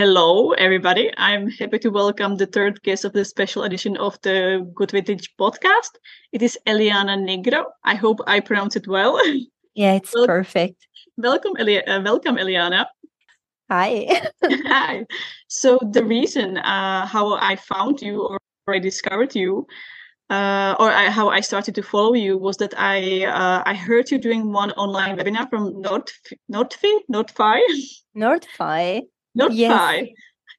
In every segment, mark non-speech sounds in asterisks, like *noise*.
hello, everybody. I'm happy to welcome the third guest of the special edition of the Good Vintage podcast. It is Eliana Nigro. I hope I pronounce it well. Yeah, it's well, perfect. Welcome, Eli- uh, welcome, Eliana. Hi. *laughs* Hi. So the reason uh, how I found you or I discovered you uh, or I, how I started to follow you was that I uh, I heard you doing one online webinar from Not Notfi Notfi Notfi, yes.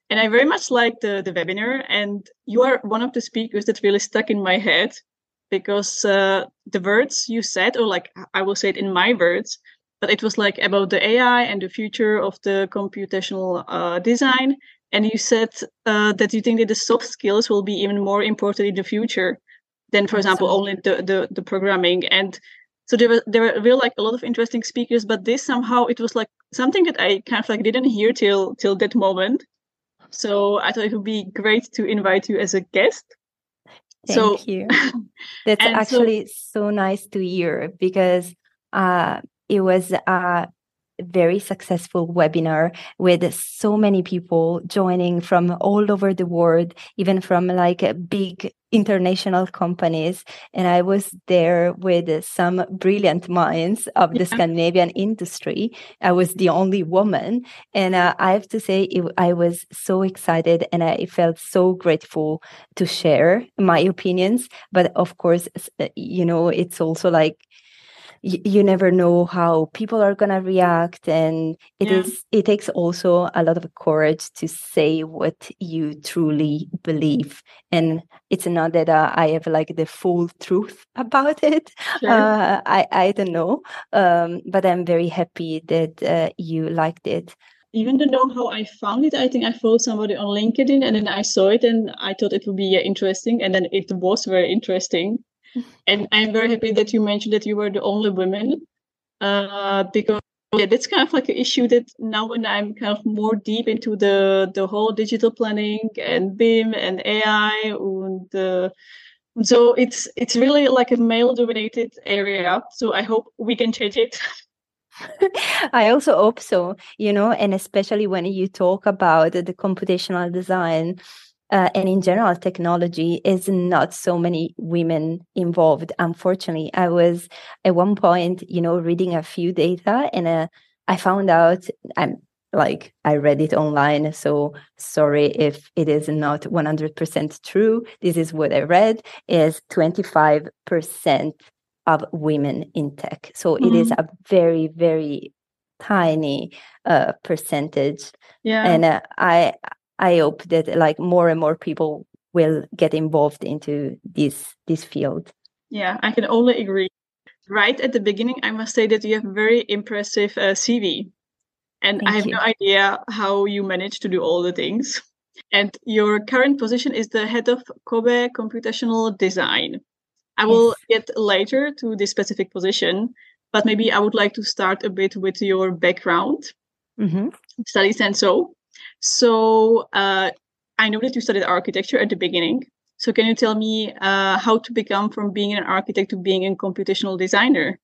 and I very much liked the the webinar. And you are one of the speakers that really stuck in my head because uh, the words you said, or like I will say it in my words, but it was like about the AI and the future of the computational uh, design. And you said uh, that you think that the soft skills will be even more important in the future than, for example, only the, the, the programming. And so there were there were real like a lot of interesting speakers, but this somehow it was like something that I kind of like didn't hear till till that moment. So I thought it would be great to invite you as a guest. Thank *laughs* so, you. That's actually so, so, nice to hear because uh, it was a very successful webinar with so many people joining from all over the world, even from like big international companies. And I was there with some brilliant minds of the yeah. Scandinavian industry. I was the only woman. And uh, I have to say, it, I was so excited and I felt so grateful to share my opinions. But of course, uh, you know, it's also like, you never know how people are going to react and it yeah. is it takes also a lot of courage to say what you truly believe and it's not that uh, i have like the full truth *laughs* about it sure. uh, i i don't know um, but i'm very happy that uh, you liked it even to know how I found it, I think I followed somebody on LinkedIn and then I saw it and I thought it would be interesting. And then it was very interesting and I'm very happy that you mentioned that you were the only woman, uh, because yeah, that's kind of like an issue that now when I'm kind of more deep into the the whole digital planning and BIM and AI and uh, so it's it's really like a male dominated area. So I hope we can change it. *laughs* I also hope so, you know, and especially when you talk about the computational design, uh, and in general technology is not so many women involved unfortunately i was at one point you know reading a few data and uh, i found out i'm like i read it online so sorry if it is not 100% true this is what i read is 25% of women in tech so mm-hmm. it is mm-hmm. a very very tiny uh, percentage yeah and uh, i I hope that like more and more people will get involved into this this field. Yeah, I can only agree. Right at the beginning, I must say that you have a very impressive uh, CV, and Thank I have you. no idea how you manage to do all the things. And your current position is the head of COBE Computational Design. I yes. will get later to this specific position, but maybe I would like to start a bit with your background, mm-hmm. studies, and so. So uh, I know that you studied architecture at the beginning. So can you tell me uh, how to become from being an architect to being a computational designer?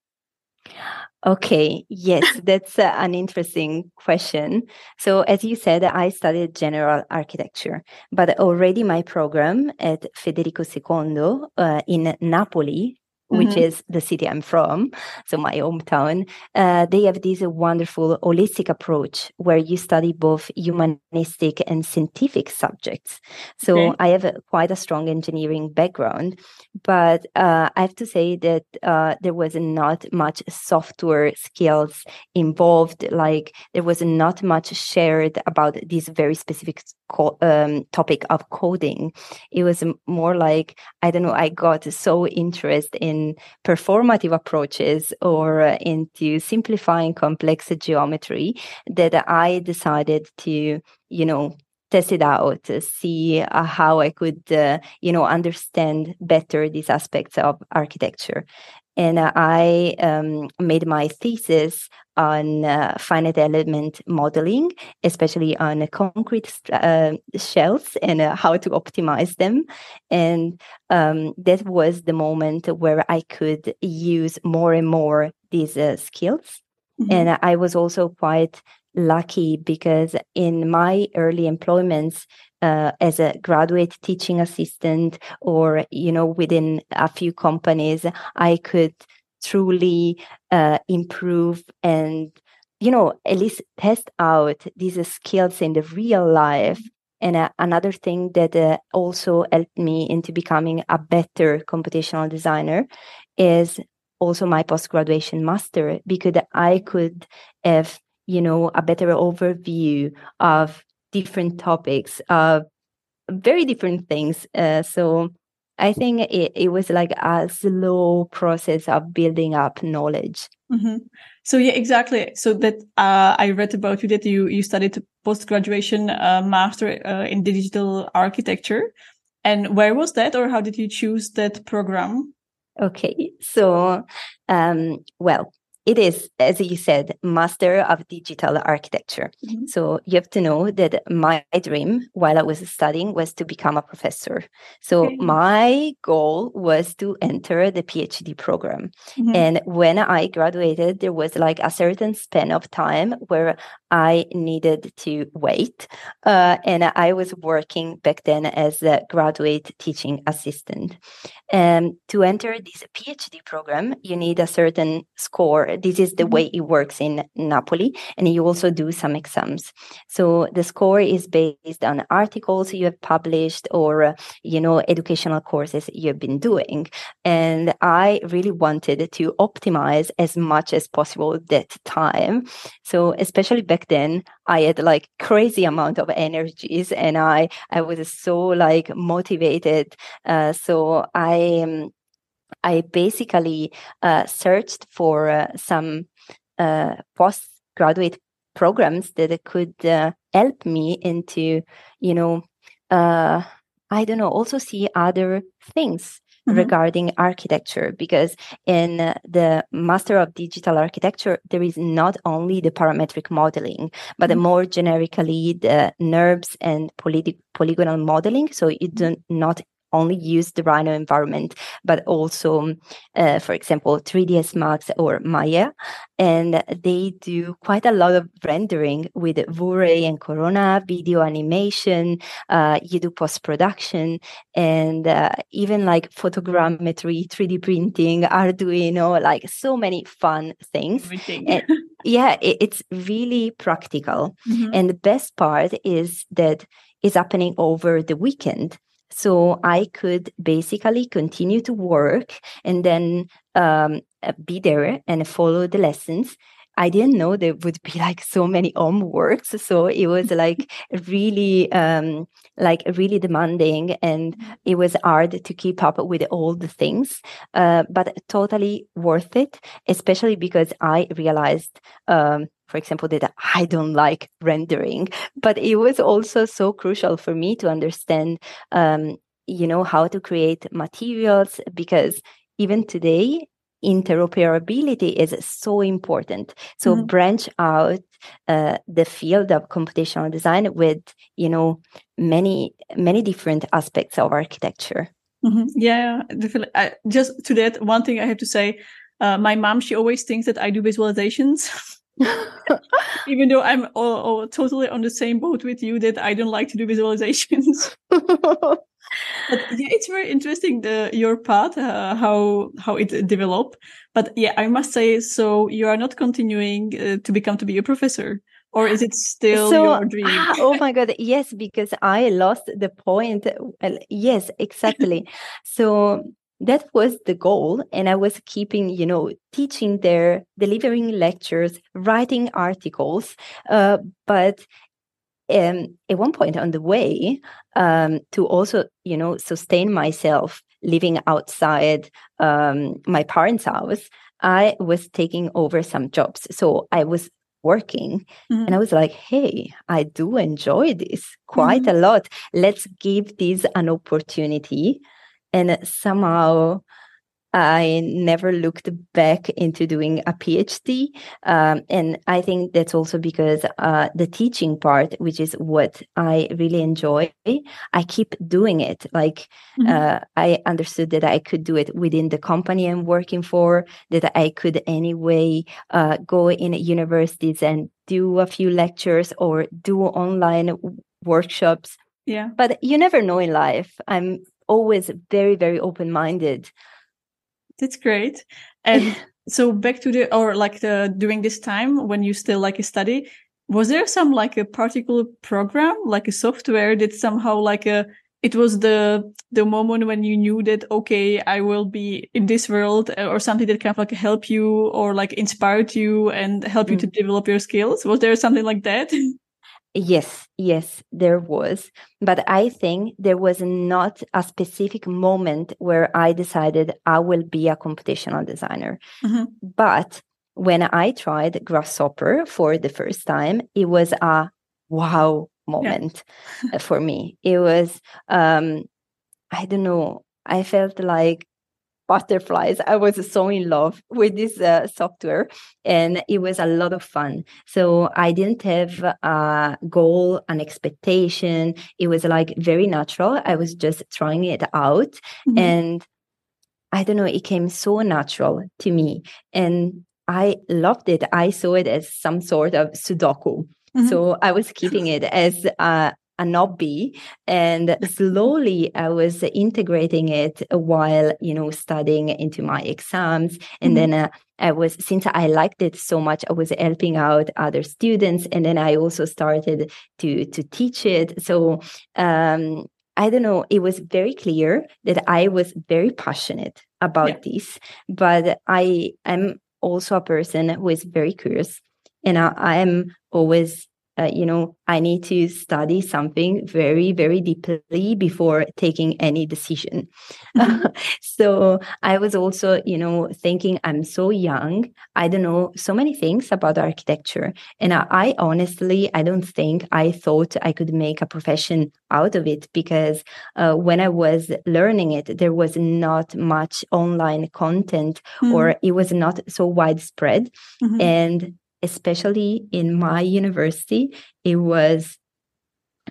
Okay, yes, *laughs* that's uh, an interesting question. So, as you said, I studied general architecture, but already my program at Federico II uh, in Napoli which mm-hmm. is the city I'm from, so my hometown, uh, they have this wonderful holistic approach where you study both humanistic and scientific subjects. So okay. I have a, quite a strong engineering background, but uh, I have to say that uh, there was not much software skills involved. Like there was not much shared about this very specific co- um, topic of coding. It was more like I don't know. I got so interested in performative approaches or into simplifying complex geometry that I decided to, you know, test it out, see uh, how I could, uh, you know, understand better these aspects of architecture. And uh, I um, made my thesis on uh, finite element modeling, especially on concrete uh, shells and uh, how to optimize them. And um, that was the moment where I could use more and more these uh, skills. Mm-hmm. And I was also quite lucky because in my early employments uh, as a graduate teaching assistant or you know within a few companies i could truly uh, improve and you know at least test out these skills in the real life. And uh, another thing that uh, also helped me into becoming a better computational designer is also my post graduation master because I could have, you know, a better overview of different topics, of very different things. Uh, so I think it, it was like a slow process of building up knowledge. Mm-hmm. So yeah, exactly. So that uh, I read about you that you you studied post graduation uh, master uh, in digital architecture, and where was that, or how did you choose that program? Okay, so um, well, it is, as you said, master of digital architecture. Mm-hmm. So you have to know that my dream while I was studying was to become a professor. So okay. my goal was to enter the PhD program. Mm-hmm. And when I graduated, there was like a certain span of time where I needed to wait. Uh, and I was working back then as a graduate teaching assistant. And to enter this PhD program, you need a certain score this is the mm-hmm. way it works in Napoli. And you also do some exams. So the score is based on articles you have published or, you know, educational courses you've been doing. And I really wanted to optimize as much as possible that time. So especially back then, I had like crazy amount of energies and I, I was so like motivated. Uh, so I, um, I basically uh, searched for uh, some uh, postgraduate programs that could uh, help me into, you know, uh, I don't know, also see other things Mm-hmm. regarding architecture because in the master of digital architecture there is not only the parametric modeling but mm-hmm. more generically the NURBS and poly- polygonal modeling so you do not only use the Rhino environment, but also, uh, for example, 3ds Max or Maya. And they do quite a lot of rendering with V-Ray and Corona, video animation, uh, you do post production, and uh, even like photogrammetry, 3D printing, Arduino, like so many fun things. And, yeah, it, it's really practical. Mm-hmm. And the best part is that it's happening over the weekend. So I could basically continue to work and then um, uh, be there and follow the lessons. I didn't know there would be *laughs* like so many homeworks. So it was *laughs* like really, um, like really demanding and it was hard to keep up with all the things, uh, but totally worth it, especially because I realized, um, for example, that I don't like rendering, but it was also so crucial for me to understand, um, you know, how to create materials because even today, interoperability is so important. So mm-hmm. branch out uh, the field of computational design with, you know, many, many different aspects of architecture. Mm-hmm. Yeah, definitely. I, just to that, one thing I have to say, uh, my mom, she always thinks that I do visualizations. *laughs* *laughs* Even though I'm all, all, totally on the same boat with you that I don't like to do visualizations. *laughs* but yeah, it's very interesting the your path, uh, how how it developed. But yeah, I must say, so you are not continuing uh, to become to be a professor, or is it still so, your dream? ah, oh my god, yes, because I lost the point. Well, yes, exactly. *laughs* so that was the goal and i was keeping you know teaching there delivering lectures writing articles uh, but um, at one point on the way um, to also you know sustain myself living outside um, my parents house i was taking over some jobs so i was working mm-hmm. and i was like hey i do enjoy this quite mm-hmm. a lot let's give this an opportunity and somehow I never looked back into doing a PhD. Um, and I think that's also because uh, the teaching part, which is what I really enjoy, I keep doing it. Like mm-hmm. uh, I understood that I could do it within the company I'm working for, that I could anyway uh, go in universities and do a few lectures or do online workshops. Yeah. But you never know in life. I'm always very, very open minded. That's great. And *laughs* so back to the or like the during this time when you still like a study, was there some like a particular program, like a software that somehow like a it was the the moment when you knew that okay i will be in this world uh, or something that kind of like help you or like inspired you and help mm. you to develop your skills was there something like that *laughs* yes yes there was but i think there was not a specific moment where i decided i will be a computational designer mm-hmm. but when i tried grasshopper for the first time it was a wow moment yeah. *laughs* for me. It was, um, I don't know, I felt like butterflies. I was so in love with this uh, software and it was a lot of fun. So I didn't have a goal, an expectation. It was like very natural. I was just trying it out mm-hmm. and I don't know, it came so natural to me and I loved it. I saw it as some sort of Sudoku. Mm-hmm. So I was keeping it as a, a hobby and slowly I was integrating it while, you know, studying into my exams. And mm-hmm. then uh, I was, since I liked it so much, I was helping out other students. And then I also started to, to teach it. So, um, I don't know, it was very clear that I was very passionate about yeah. this, but I am also a person who is very curious and I, am always uh, you know i need to study something very very deeply before taking any decision mm-hmm. *laughs* so i was also you know thinking i'm so young i don't know so many things about architecture and i, I honestly i don't think i thought i could make a profession out of it because uh, when i was learning it there was not much online content mm-hmm. or it was not so widespread mm-hmm. and especially in my university, it was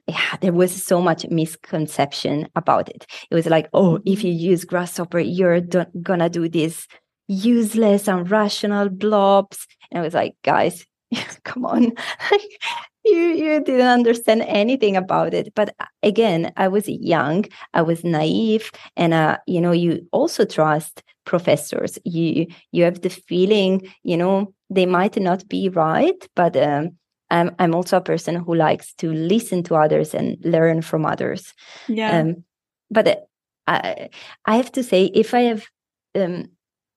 yeah, there was so much misconception about it. It was like, oh, if you use Grasshopper, you're gonna do this useless, and irrational blobs. And I was like, guys, *laughs* come on. *laughs* you you didn't understand anything about it. But uh, again, I was young, I was naive, and uh, you know, you also trust professors. You you have the feeling, you know, they might not be right, but um, I'm I'm also a person who likes to listen to others and learn from others. Yeah. Um, but uh, I I have to say, if I have um,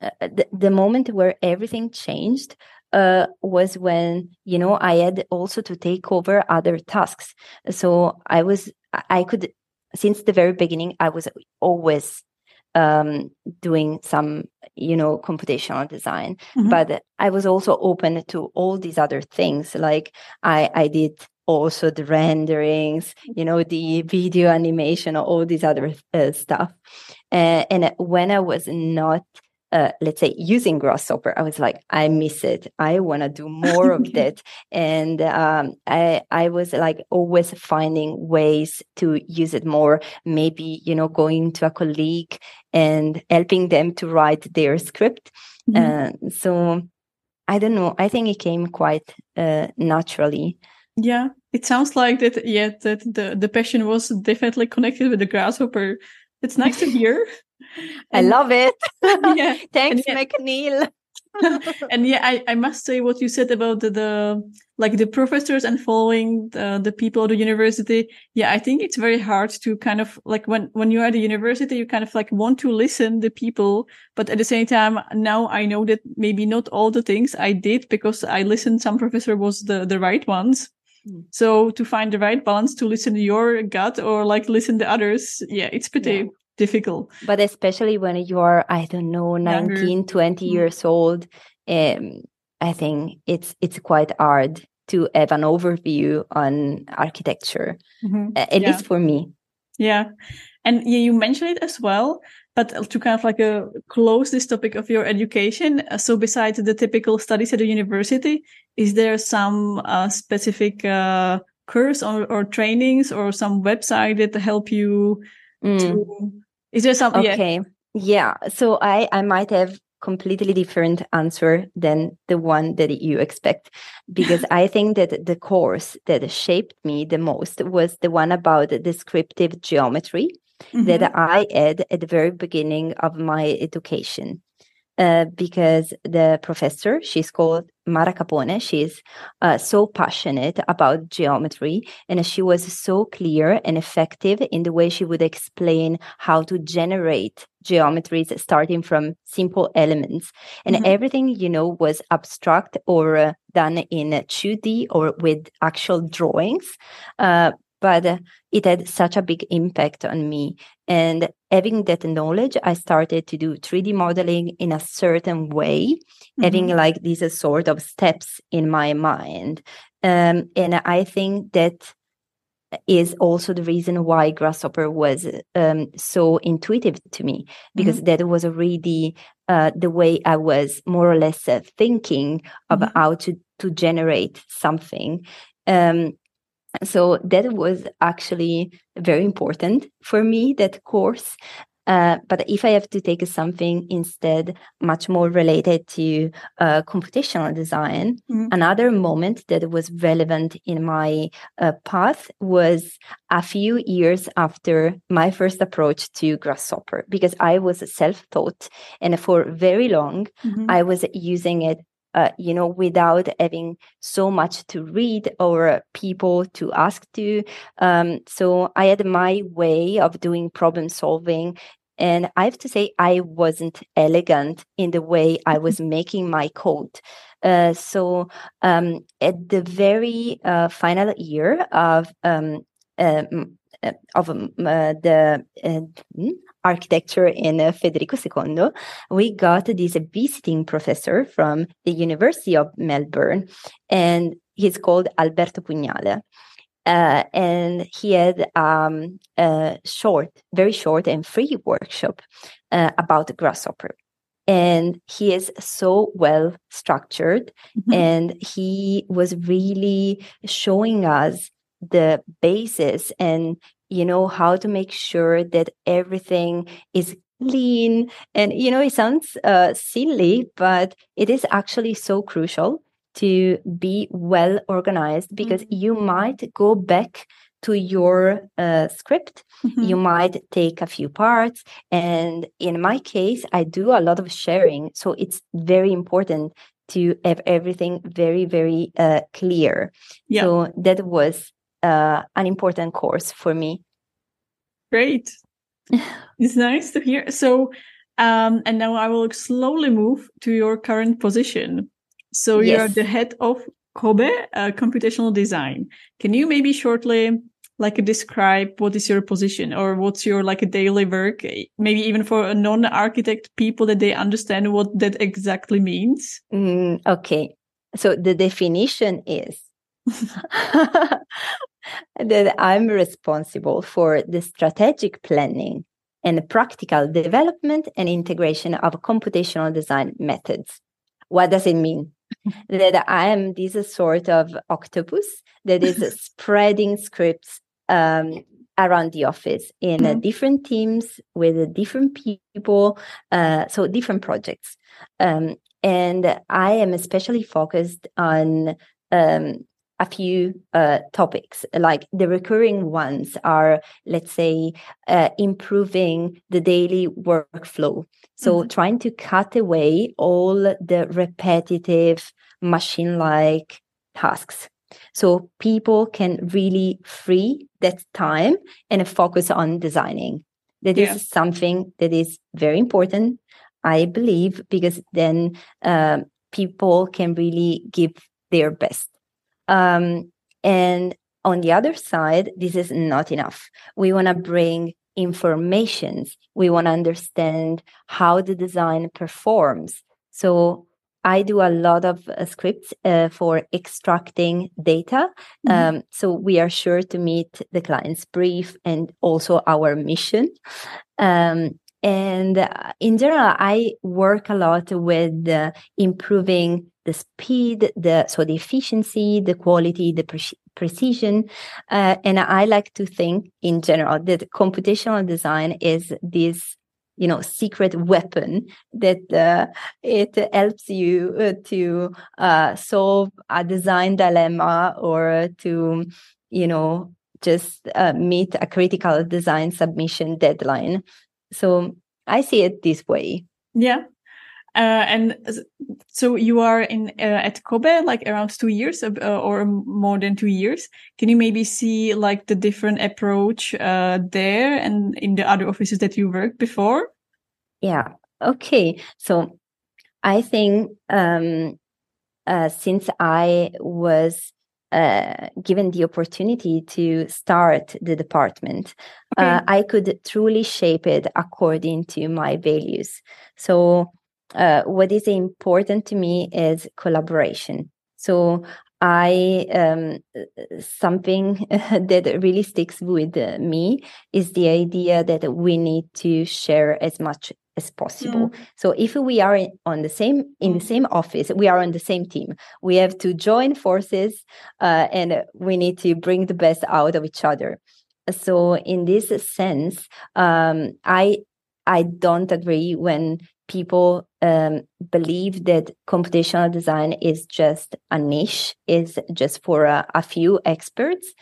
uh, the, the moment where everything changed uh, was when you know I had also to take over other tasks. So I was I could since the very beginning I was always um, doing some, you know, computational design. Mm-hmm. But I was also open to all these other things. Like I, I did also the renderings, you know, the video animation, all these other uh, stuff. Uh, and when I was not uh, let's say using grasshopper i was like i miss it. I want to do more of *laughs* that. And um, i i was like always finding ways to use it more. Maybe you know going to a colleague and helping them to write their script. Mm-hmm. uh, so i don't know. I think it came quite uh, naturally. Yeah. It sounds like that yeah that the the passion was definitely connected with the grasshopper. It's nice to *laughs* hear I love it. *laughs* yeah. *laughs* Thanks, yeah, McNeel. *laughs* and yeah, I, I must say what you said about the, the like the professors and following the, the people at the university. Yeah, I think it's very hard to kind of like when, when you're at the university, you kind of like want to listen the people. But at the same time, now I know that maybe not all the things I did because I listened, some professor was the, the right ones. Hmm. So to find the right balance to listen to your gut or like listen to others, yeah, it's pretty yeah difficult. But especially when you are, I don't know, 19, 20 mm-hmm. years old, um, I think it's it's quite hard to have an overview on architecture, mm-hmm. at yeah. least for me. Yeah. And yeah, you mentioned it as well, but to kind of like uh, close this topic of your education. Uh, so besides the typical studies at the university, is there some uh, specific uh, course or, or trainings or some website that help you mm. to is there something? Okay. Yeah. yeah. So I I might have completely different answer than the one that you expect because *laughs* I think that the course that shaped me the most was the one about descriptive geometry mm-hmm. that I had at the very beginning of my education. Uh, because the professor, she's called Mara Capone, she's uh, so passionate about geometry and she was so clear and effective in the way she would explain how to generate geometries starting from simple elements. And mm-hmm. everything, you know, was abstract or uh, done in 2D or with actual drawings. Uh, but uh, it had such a big impact on me. And having that knowledge, I started to do 3D modeling in a certain way, mm-hmm. having like these uh, sort of steps in my mind. Um, and I think that is also the reason why Grasshopper was um, so intuitive to me, because mm-hmm. that was already uh, the way I was more or less uh, thinking of mm-hmm. how to, to generate something. Um, so that was actually very important for me that course uh, but if I have to take something instead much more related to uh, computational design, mm-hmm. another moment that was relevant in my uh, path was a few years after my first approach to Grasshopper, because I was self taught and for very long mm-hmm. I was using it uh, you know, without having so much to read or people to ask to. Um, so I had my way of doing problem solving. And I have to say, I wasn't elegant in the way I was *laughs* making my code. Uh, so um, at the very uh, final year of um, uh, of um, uh, the uh, hmm, architecture in uh, Federico II, we got this visiting professor from the University of Melbourne, and he's called Alberto Pugnale. Uh, and he had um, a short, very short and free workshop uh, about the Grasshopper. And he is so well structured, mm-hmm. and he was really showing us the basis and you know how to make sure that everything is clean and you know it sounds uh, silly but it is actually so crucial to be well organized because mm-hmm. you might go back to your uh, script mm-hmm. you might take a few parts and in my case i do a lot of sharing so it's very important to have everything very very uh, clear yeah. so that was uh, an important course for me. Great. *laughs* it's nice to hear. So, um, and now I will slowly move to your current position. So yes. you're the head of COBE uh, Computational Design. Can you maybe shortly like describe what is your position or what's your like a daily work maybe even for a non-architect people that they understand what that exactly means mm, okay so the definition is *laughs* *laughs* that I'm responsible for the strategic planning and practical development and integration of computational design methods. What does it mean? *laughs* that I am this sort of octopus that is *laughs* spreading scripts um, around the office in uh, different teams with different people, uh, so different projects. Um, and I am especially focused on um, a few uh, topics. Like the recurring ones are let's say uh, improving the daily workflow. So mm-hmm. trying to cut away all the repetitive machine like tasks. So people can really free that time and focus on designing. That yeah. is something that is very important i believe because then uh, people can really give their best um, and on the other side, this is not enough. We want to bring informations. We want to understand how the design performs. So I do a lot of uh, scripts uh, for extracting data. Mm-hmm. Um, so we are sure to meet the client's brief and also our mission. Um, and uh, in general, I work a lot with uh, improving the speed, the so the efficiency, the quality, the pre- precision, uh, and I like to think in general that computational design is this you know secret weapon that uh, it helps you uh, to uh, solve a design dilemma or to you know just uh, meet a critical design submission deadline so i see it this way yeah uh, and so you are in uh, at COBE like around two years uh, or more than two years. Can you maybe see like the different approach uh, there and in the other offices that you worked before? Yeah. Okay. So I think um, uh, since I was uh, given the opportunity to start the department, okay. uh, I could truly shape it according to my values. So uh, what is important to me is collaboration. So I um, something *laughs* that really sticks with me is the idea that we need to share as much as possible. Mm. So if we are on the same in the mm. same office, we are on the same team. We have to join forces, uh, and we need to bring the best out of each other. So in this sense, um, I I don't agree when people um, believe that computational design is just a niche, is just for a, a few experts.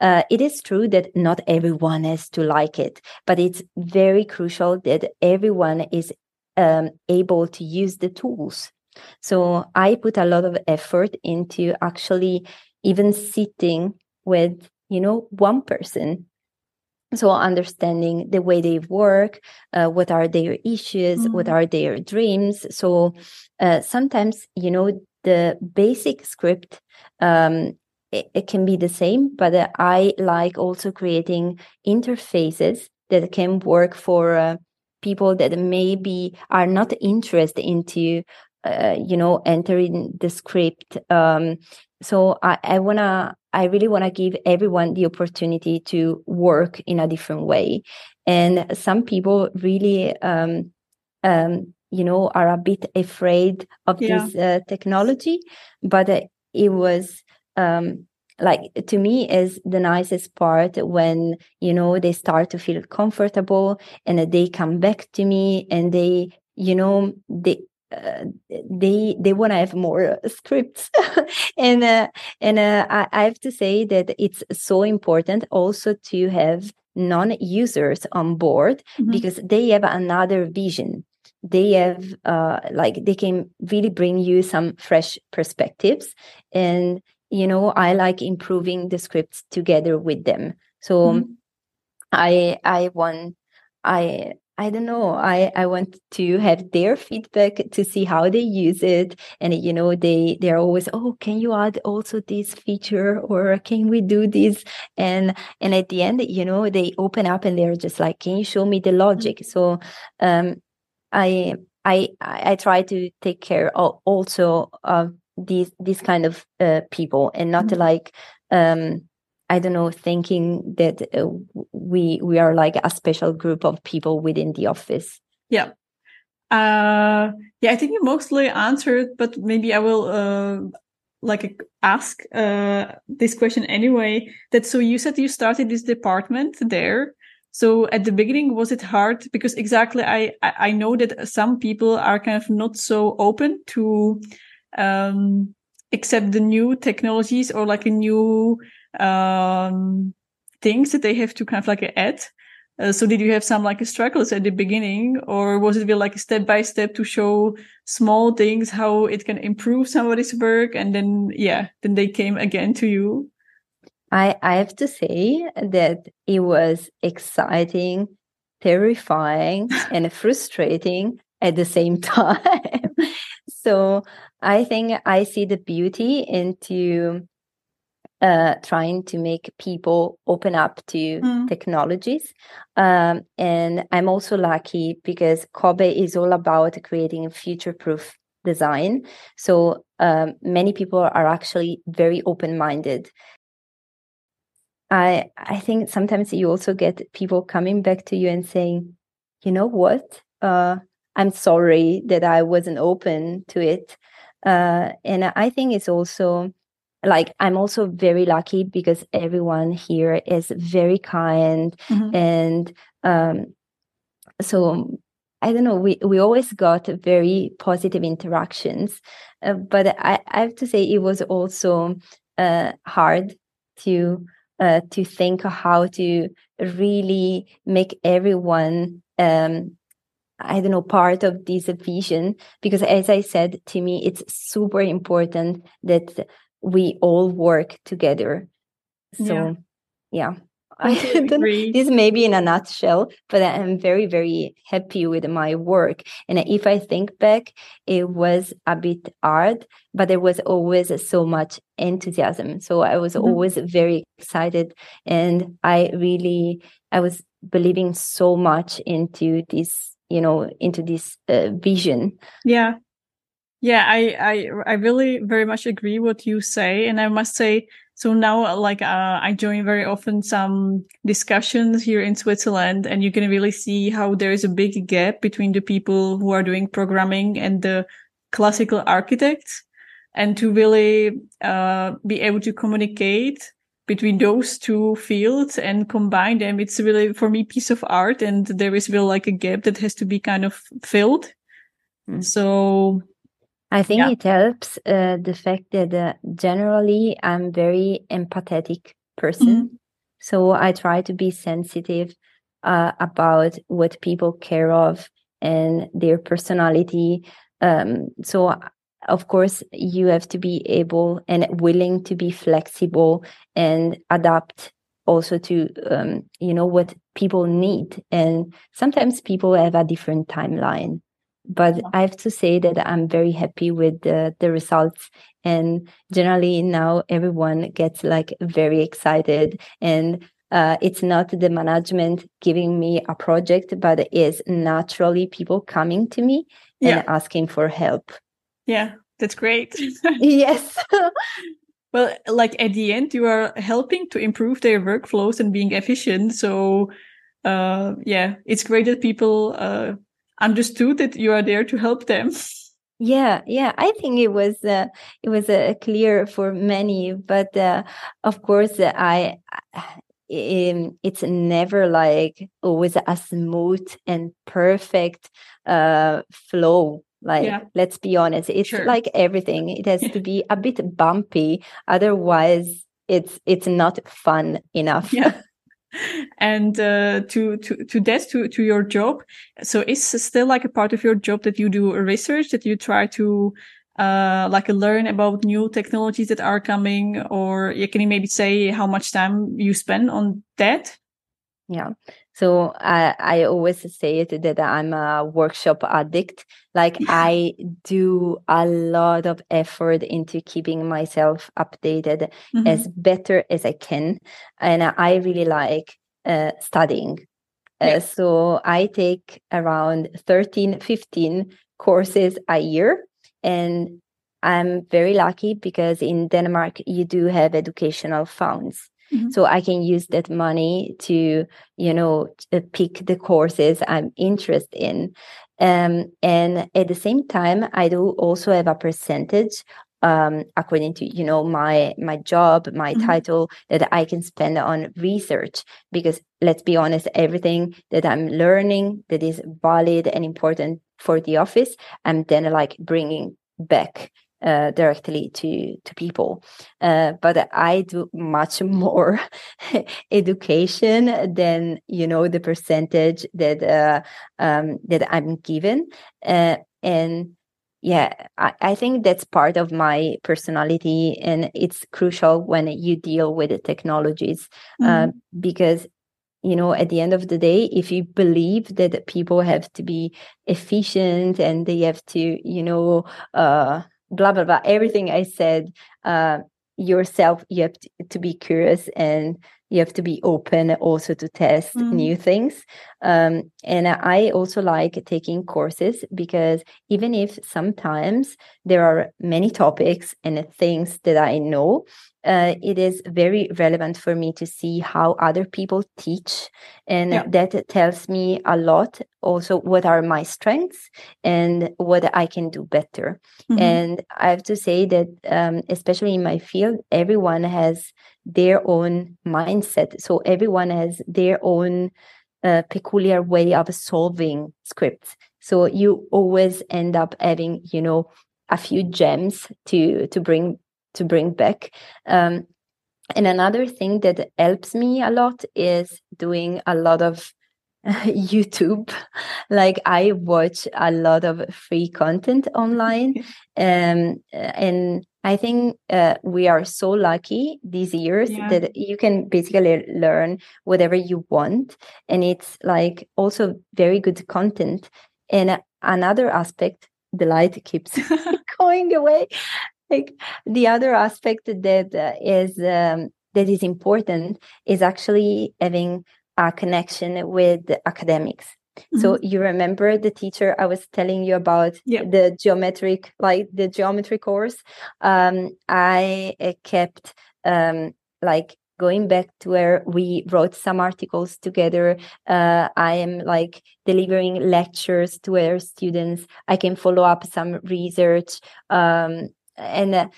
Uh, it is true that not everyone has to like it, but it's very crucial that everyone is um, able to use the tools. So I put a lot of effort into actually even sitting with, you know, one person so understanding the way they work uh, what are their issues mm-hmm. what are their dreams so uh, sometimes you know the basic script um, it, it, can be the same but uh, i like also creating interfaces that can work for uh, people that maybe are not interested into uh, you know entering the script um, so i, I want to I really want to give everyone the opportunity to work in a different way. And some people really, um, um, you know, are a bit afraid of yeah. this uh, technology, but uh, it was um, like to me is the nicest part when you know they start to feel comfortable and they come back to me and they you know they uh, they they want to have more uh, scripts *laughs* and uh, and uh, I, I, have to say that it's so important also to have non-users on board mm-hmm. because they have another vision they have uh, like they can really bring you some fresh perspectives and you know i like improving the scripts together with them so mm-hmm. i i want i I don't know. I, I want to have their feedback to see how they use it. And, you know, they, they're always, oh, can you add also this feature or can we do this? And, and at the end, you know, they open up and they're just like, can you show me the logic? So, um, I, I, I try to take care of also of these, these kind of, uh, people and not mm-hmm. like, um, I don't know, thinking that uh, we we are like a special group of people within the office. Yeah. Uh, yeah, I think you mostly answered, but maybe I will uh, like ask uh, this question anyway. That so you said you started this department there. So at the beginning, was it hard? Because exactly, I I know that some people are kind of not so open to um, accept the new technologies or like a new um, things that they have to kind of like add? Uh, so did you have some like struggles at the beginning or was it really like a step by step to show small things how it can improve somebody's work and then yeah then they came again to you i i have to say that it was exciting terrifying *laughs* and frustrating at the same *laughs* time so i think i see the beauty into uh, trying to make people open up to mm. technologies. Um, and I'm also lucky because COBE is all about creating future proof design. So um, many people are actually very open minded. I I think sometimes you also get people coming back to you and saying, you know what, uh, I'm sorry that I wasn't open to it. Uh, and I think it's also like i'm also very lucky because everyone here is very kind mm-hmm. and um so I don't know, we, we always got very positive interactions. Uh, but I, I have to say it was also uh, hard to uh, to think how to really make everyone um, I don't know, part of this vision. Because as I said, to me, it's super important that we all work together. So, yeah. yeah. I *laughs* this may be in a nutshell, but I'm very, very happy with my work. And if I think back, it was a bit hard, but there was always so much enthusiasm. So I was mm-hmm. always very excited. And I really, I was believing so much into this you know into this uh, vision yeah yeah I, I i really very much agree what you say and i must say so now like uh, i join very often some discussions here in switzerland and you can really see how there is a big gap between the people who are doing programming and the classical architects and to really uh, be able to communicate between those two fields and combine them it's really for me piece of art and there is really like a gap that has to be kind of filled mm. so i think yeah. it helps uh, the fact that uh, generally i'm very empathetic person mm-hmm. so i try to be sensitive uh, about what people care of and their personality um, so of course you have to be able and willing to be flexible and adapt also to um, you know what people need and sometimes people have a different timeline but i have to say that i'm very happy with the, the results and generally now everyone gets like very excited and uh, it's not the management giving me a project but it is naturally people coming to me yeah. and asking for help yeah, that's great. *laughs* yes. *laughs* well, like at the end, you are helping to improve their workflows and being efficient. So, uh, yeah, it's great that people uh, understood that you are there to help them. Yeah, yeah, I think it was uh, it was uh, clear for many, but uh, of course, uh, I um, it's never like always a smooth and perfect uh, flow like, yeah. let's be honest, it's sure. like everything. It has to be a bit bumpy, otherwise, it's it's not fun enough. Yeah. *laughs* and uh, to to to that to to your job, so it's still like a part of your job that you do research that you try to uh, like learn about new technologies that are coming, or you can you maybe say how much time you spend on that? Yeah. So I, I always say it that I'm a workshop addict. Like *laughs* I do a lot of effort into keeping myself updated mm-hmm. as better as I can. And I really like uh, studying. Uh, so I take around 13, 15 courses a year. And I'm very lucky because in Denmark, you do have educational funds. Mm-hmm. So I can use that money to, you know, pick the courses I'm interested in. Um, and at the same time, I do also have a percentage um, according to you know my my job my mm-hmm. title that i can spend on research because let's be honest everything that i'm learning that is valid and important for the office i'm then like bringing back uh, directly to to people uh, but i do much *laughs* more education than you know the percentage that uh, um, that i'm given uh, and yeah I, I, think that's part of my personality and it's crucial when you deal with the technologies uh, mm-hmm. because you know at the end of the day if you believe that people have to be efficient and they have to you know uh blah blah blah everything i said uh, yourself you have to, to, be curious and you have to be open also to test mm. new things um, and i also like taking courses because even if sometimes there are many topics and things that i know uh, it is very relevant for me to see how other people teach and yeah. that tells me a lot also what are my strengths and what i can do better mm-hmm. and i have to say that um, especially in my field everyone has their own mindset so everyone has their own uh, peculiar way of solving scripts. So you always end up having, you know, a few gems to to bring to bring back. Um, and another thing that helps me a lot is doing a lot of *laughs* YouTube. Like I watch a lot of free content online, *laughs* um, and I think uh, we are so lucky these years yeah. that you can basically learn whatever you want, and it's like also very good content. And another aspect, the light keeps *laughs* going away. Like the other aspect that uh, is um, that is important is actually having a connection with academics. Mm-hmm. So you remember the teacher I was telling you about yeah. the geometric, like the geometry course. Um, I uh, kept um, like going back to where we wrote some articles together. Uh, I am like delivering lectures to our students. I can follow up some research. Um, and uh,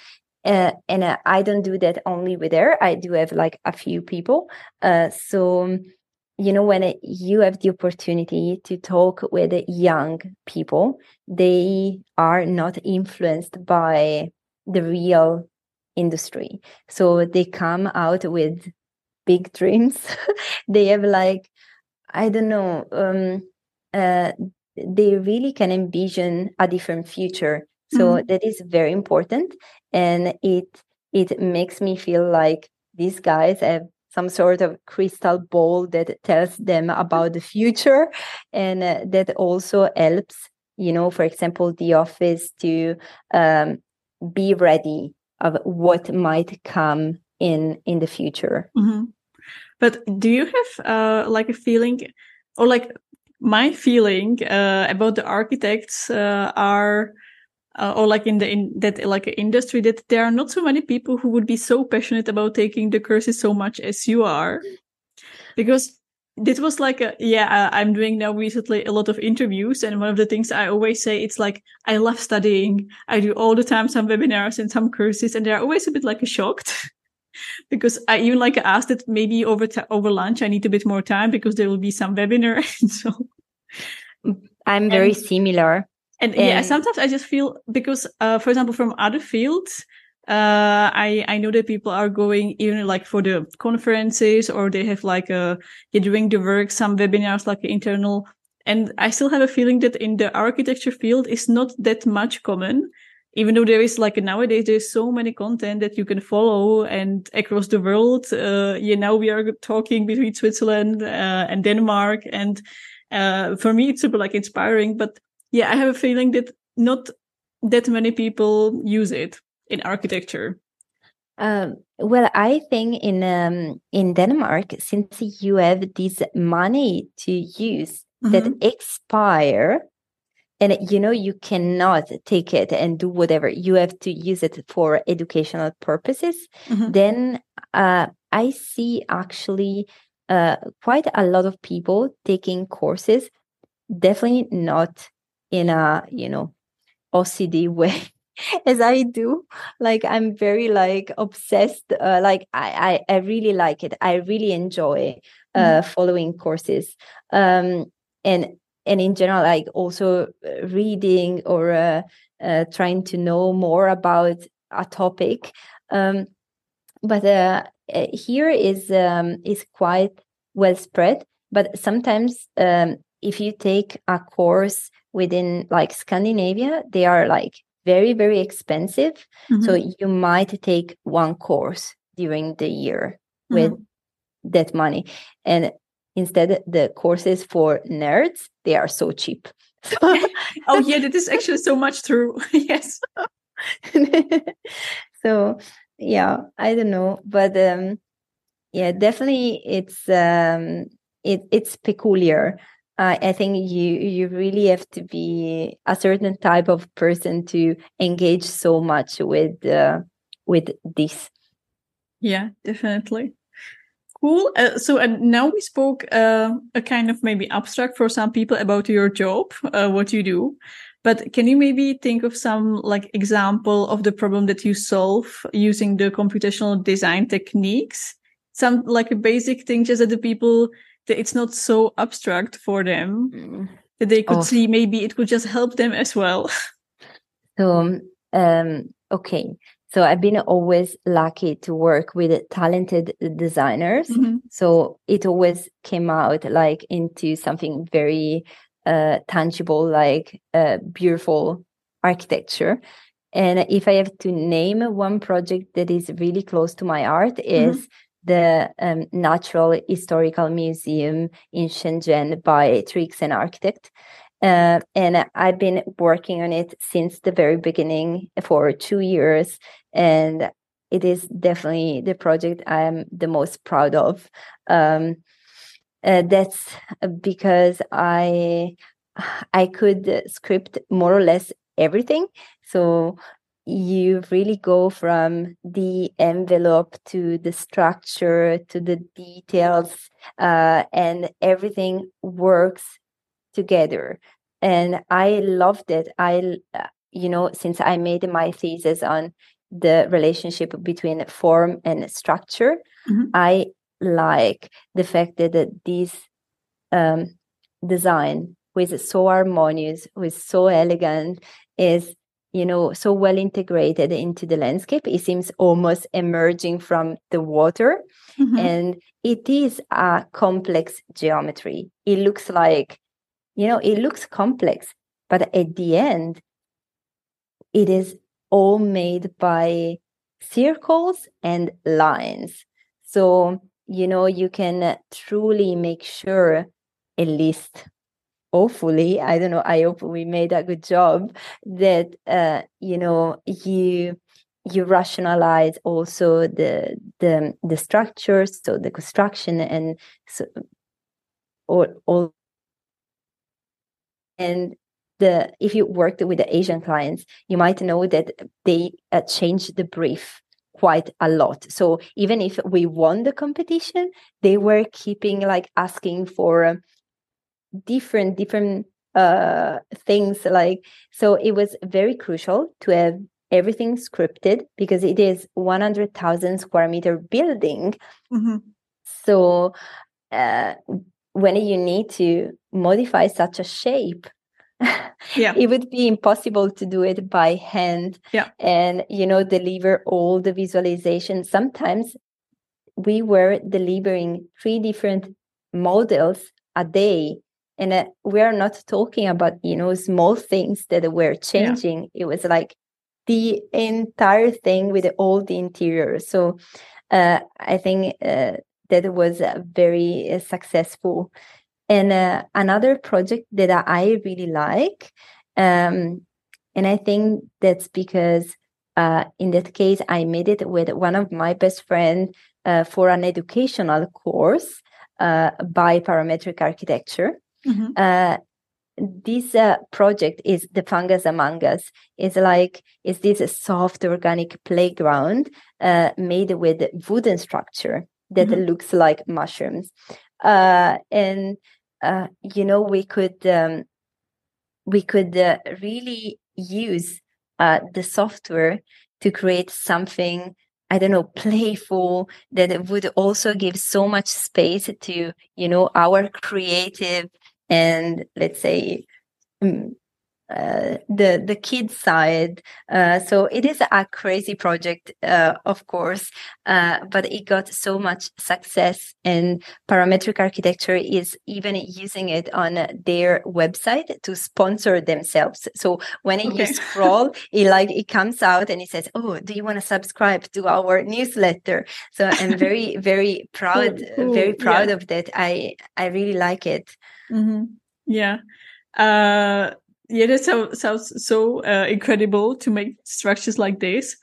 uh, and uh, I don't do that only with her. I do have like a few people. Uh, so you know when it, you have the opportunity to talk with young people, they are not influenced by the real industry. So they come out with big dreams. *laughs* they have like I don't know. Um, uh, they really can envision a different future so mm-hmm. that is very important and it it makes me feel like these guys have some sort of crystal ball that tells them about the future and uh, that also helps you know for example the office to um, be ready of what might come in in the future mm-hmm. but do you have uh, like a feeling or like my feeling uh, about the architects uh, are uh, or like in the in that like industry that there are not so many people who would be so passionate about taking the courses so much as you are. Because this was like a, yeah i'm doing now recently a lot of interviews and one of the things i always say it's like i love studying. I do all the time some webinars and some courses and they're always a bit like shocked. *laughs* Because i even like asked that maybe over t- over lunch i need a bit more time because there will be some webinar *laughs* so. I'm very and, similar and, yeah, sometimes I just feel because, uh, for example, from other fields, uh, I I know that people are going even like for the conferences or they have like a you're doing the work, some webinars like internal. And I still have a feeling that in the architecture field is not that much common, even though there is like nowadays there's so many content that you can follow and across the world. Uh, yeah, now we are talking between Switzerland uh, and Denmark, and uh, for me it's super like inspiring. But yeah, I have a feeling that not that many people use it in architecture. Um, well, I think in um, in Denmark, since you have this money to use mm-hmm. that expire, and you know you cannot take it and do whatever you have to use it for educational purposes, mm-hmm. then uh, I see actually uh, quite a lot of people taking courses. Definitely not in a you know ocd way *laughs* as i do. Like i'm very like obsessed uh, like I, I, I really like it. I really enjoy uh mm-hmm. following courses. Um and and in general like also uh, reading or uh, uh, trying to know more about a topic. Um but uh, uh here is um is quite well spread. But sometimes um if you take a course within like Scandinavia, they are like very, very expensive. Mm-hmm. So you might take one course during the year with mm-hmm. that money. And instead, the courses for nerds, they are so cheap. *laughs* *laughs* oh, yeah, that is actually so much true. *laughs* yes. so, yeah, I don't know. But um, yeah, definitely it's um, it, it's peculiar uh, I think you you really have to be a certain type of person to engage so much with uh, with this. Yeah, definitely. Cool. Uh, so and now we spoke uh, a kind of maybe abstract for some people about your job, uh, what you do. But can you maybe think of some like example of the problem that you solve using the computational design techniques? Some like a basic thing just that the people it's not so abstract for them mm. that they could oh. see maybe it could just help them as well *laughs* so um okay so I've been always lucky to work with talented designers. Mm-hmm. So it always came out like into something very uh, tangible, like uh, beautiful architecture. And if I have to name one project that is really close to my art, mm-hmm. The um, Natural Historical Museum in Shenzhen by Trixen Architect. Uh, and I've been working on it since the very beginning for two years. And it is definitely the project I'm the most proud of. Um, uh, that's because I I could script more or less everything. So you really go from the envelope to the structure to the details, uh, and everything works together and i loved it i uh, you know since i made my thesis on the relationship between form and structure mm-hmm. i like the fact that, that this um, design was so harmonious was so elegant is you know so well integrated into the landscape it seems almost emerging from the water mm-hmm. and it is a complex geometry it looks like you know, it looks complex, but at the end, it is all made by circles and lines. So, you know, you can truly make sure, at least hopefully, I don't know, I hope we made a good job that, uh, you know, you you rationalize also the the the structures so the construction and so all, all and the if you worked with the Asian clients, you might know that they uh, change the brief quite a lot. So even if we won the competition, they were keeping like asking for different different uh things like so it was very crucial to have everything scripted because it is 100,000 square meter building. Mm-hmm. So uh, when you need to modify such a shape *laughs* yeah. it would be impossible to do it by hand. Yeah. And you know deliver all the visualization. Sometimes we were delivering three different models a day and uh, we are not talking about you know small things that were changing yeah. it was like the entire thing with all the interior so uh, i think uh, that was very uh, successful and uh, another project that I really like, um, and I think that's because uh, in that case I made it with one of my best friends uh, for an educational course uh, by parametric architecture. Mm-hmm. Uh, this uh, project is the fungus among us. It's like is this a soft organic playground made with wooden structure that mm-hmm. looks like mushrooms, and uh, you know we could um, we could uh, really use uh, the software to create something i don't know playful that would also give so much space to you know our creative and let's say um, uh, the the kids side. Uh, so it is a crazy project, uh, of course, uh, but it got so much success. And parametric architecture is even using it on their website to sponsor themselves. So when okay. you scroll, *laughs* it like it comes out and it says, "Oh, do you want to subscribe to our newsletter?" So I'm very *laughs* very proud, cool. very proud yeah. of that. I I really like it. Mm-hmm. Yeah. Uh, yeah, that sounds, sounds so uh, incredible to make structures like this.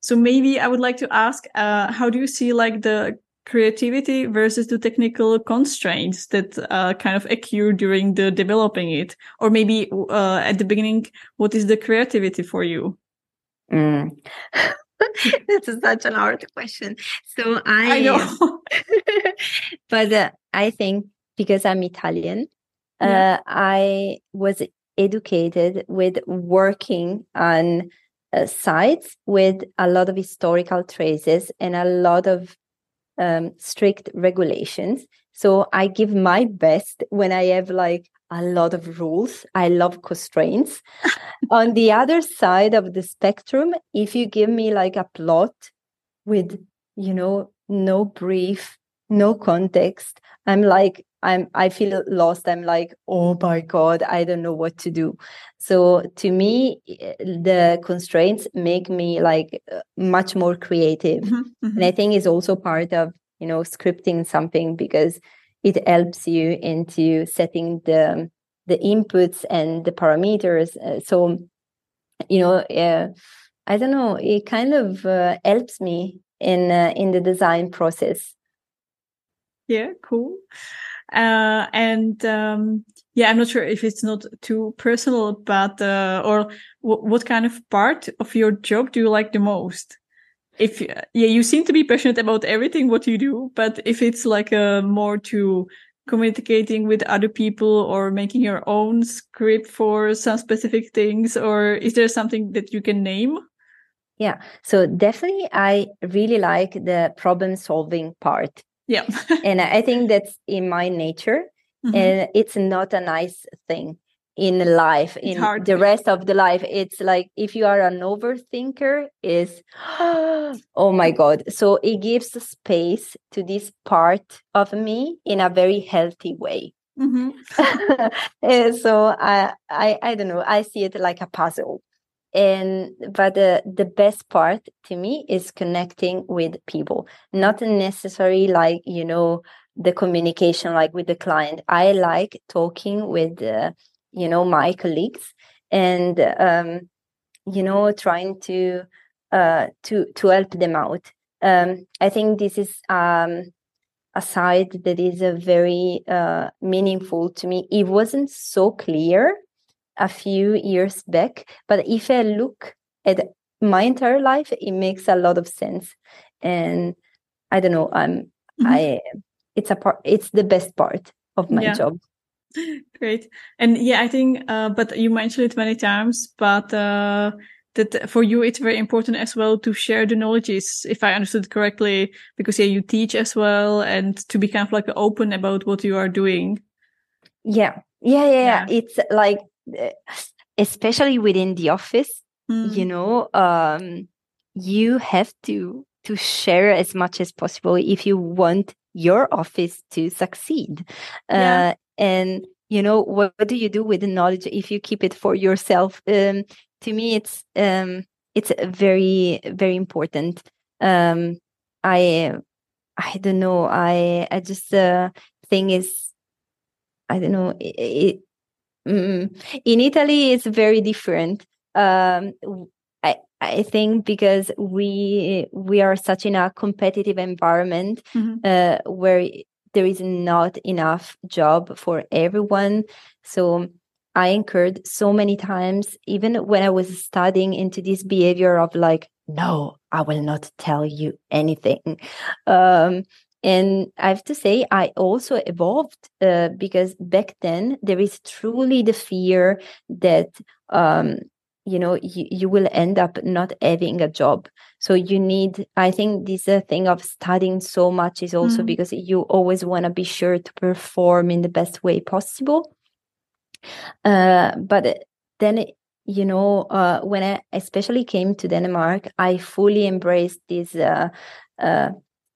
So maybe I would like to ask, uh, how do you see like the creativity versus the technical constraints that uh, kind of occur during the developing it, or maybe uh, at the beginning, what is the creativity for you? Mm. *laughs* That's such an hard question. So I, I know, *laughs* but uh, I think because I'm Italian, yeah. Uh, I was educated with working on uh, sites with a lot of historical traces and a lot of um, strict regulations. So I give my best when I have like a lot of rules. I love constraints. *laughs* On the other side of the spectrum, if you give me like a plot with, you know, no brief, no context, I'm like, I'm I feel lost. I'm like, oh my God, I don't know what to do. So to me, eh, the constraints make me like uh, much more creative. Mm-hmm, mm-hmm. And I think is also part of, you know, scripting something because it helps you into setting the the inputs and the parameters. Uh, so, you know, uh, I don't know, it kind of uh, helps me in uh, in the design process. Yeah, cool. Uh, and um, yeah, I'm not sure if it's not too personal, but uh, or w- what kind of part of your job do you like the most? If yeah, you seem to be passionate about everything what you do, but if it's like a more to communicating with other people or making your own script for some specific things, or is there something that you can name? Yeah, so definitely, I really like the problem solving part yeah. and I think *laughs* that's in my nature. Mm-hmm. And it's not a nice thing in life in the rest of the life it's like if you are an overthinker is *gasps* oh my god so it gives space to this part of me in a very healthy way mm-hmm. *laughs* so I, I i don't know i see it like a puzzle and but the the best part to me is connecting with people. Not necessarily like you know the communication like with the client. I like talking with uh, you know my colleagues and um, you know trying to uh, to to help them out. Um, i think this is um, a side that is a very uh, meaningful to me. It wasn't so clear a few years back. But if I look at my entire life, it makes a lot of sense. And I don't know, I'm mm-hmm. I it's a part it's the best part of my yeah. job. *laughs* Great. And yeah, I think uh, but you mentioned it many times, but uh that for you it's very important as well to share the knowledges if i understood correctly because yeah you teach as well and to be kind of like open about what you are doing yeah yeah yeah, yeah. it's like especially within the office mm. you know um, you have to to share as much as possible if you want your office to succeed yeah. uh, and you know what, what, do you do with the knowledge if you keep it for yourself um, to me it's um, it's very very important um, i i don't know i i just uh, thing is i don't know it, it Mm. In Italy, it's very different. Um, I I think because we we are such in a competitive environment mm-hmm. uh, where there is not enough job for everyone. So I incurred so many times, even when I was studying into this behavior of like, no, I will not tell you anything. *laughs* Um, and I have to say, I also evolved uh, because back then there is truly the fear that um, you know you, you will end up not having a job. So you need. I think this uh, thing of studying so much is also mm. because you always want to be sure to perform in the best way possible. Uh, but then you know uh, when i especially came to denmark i fully embraced this uh, uh,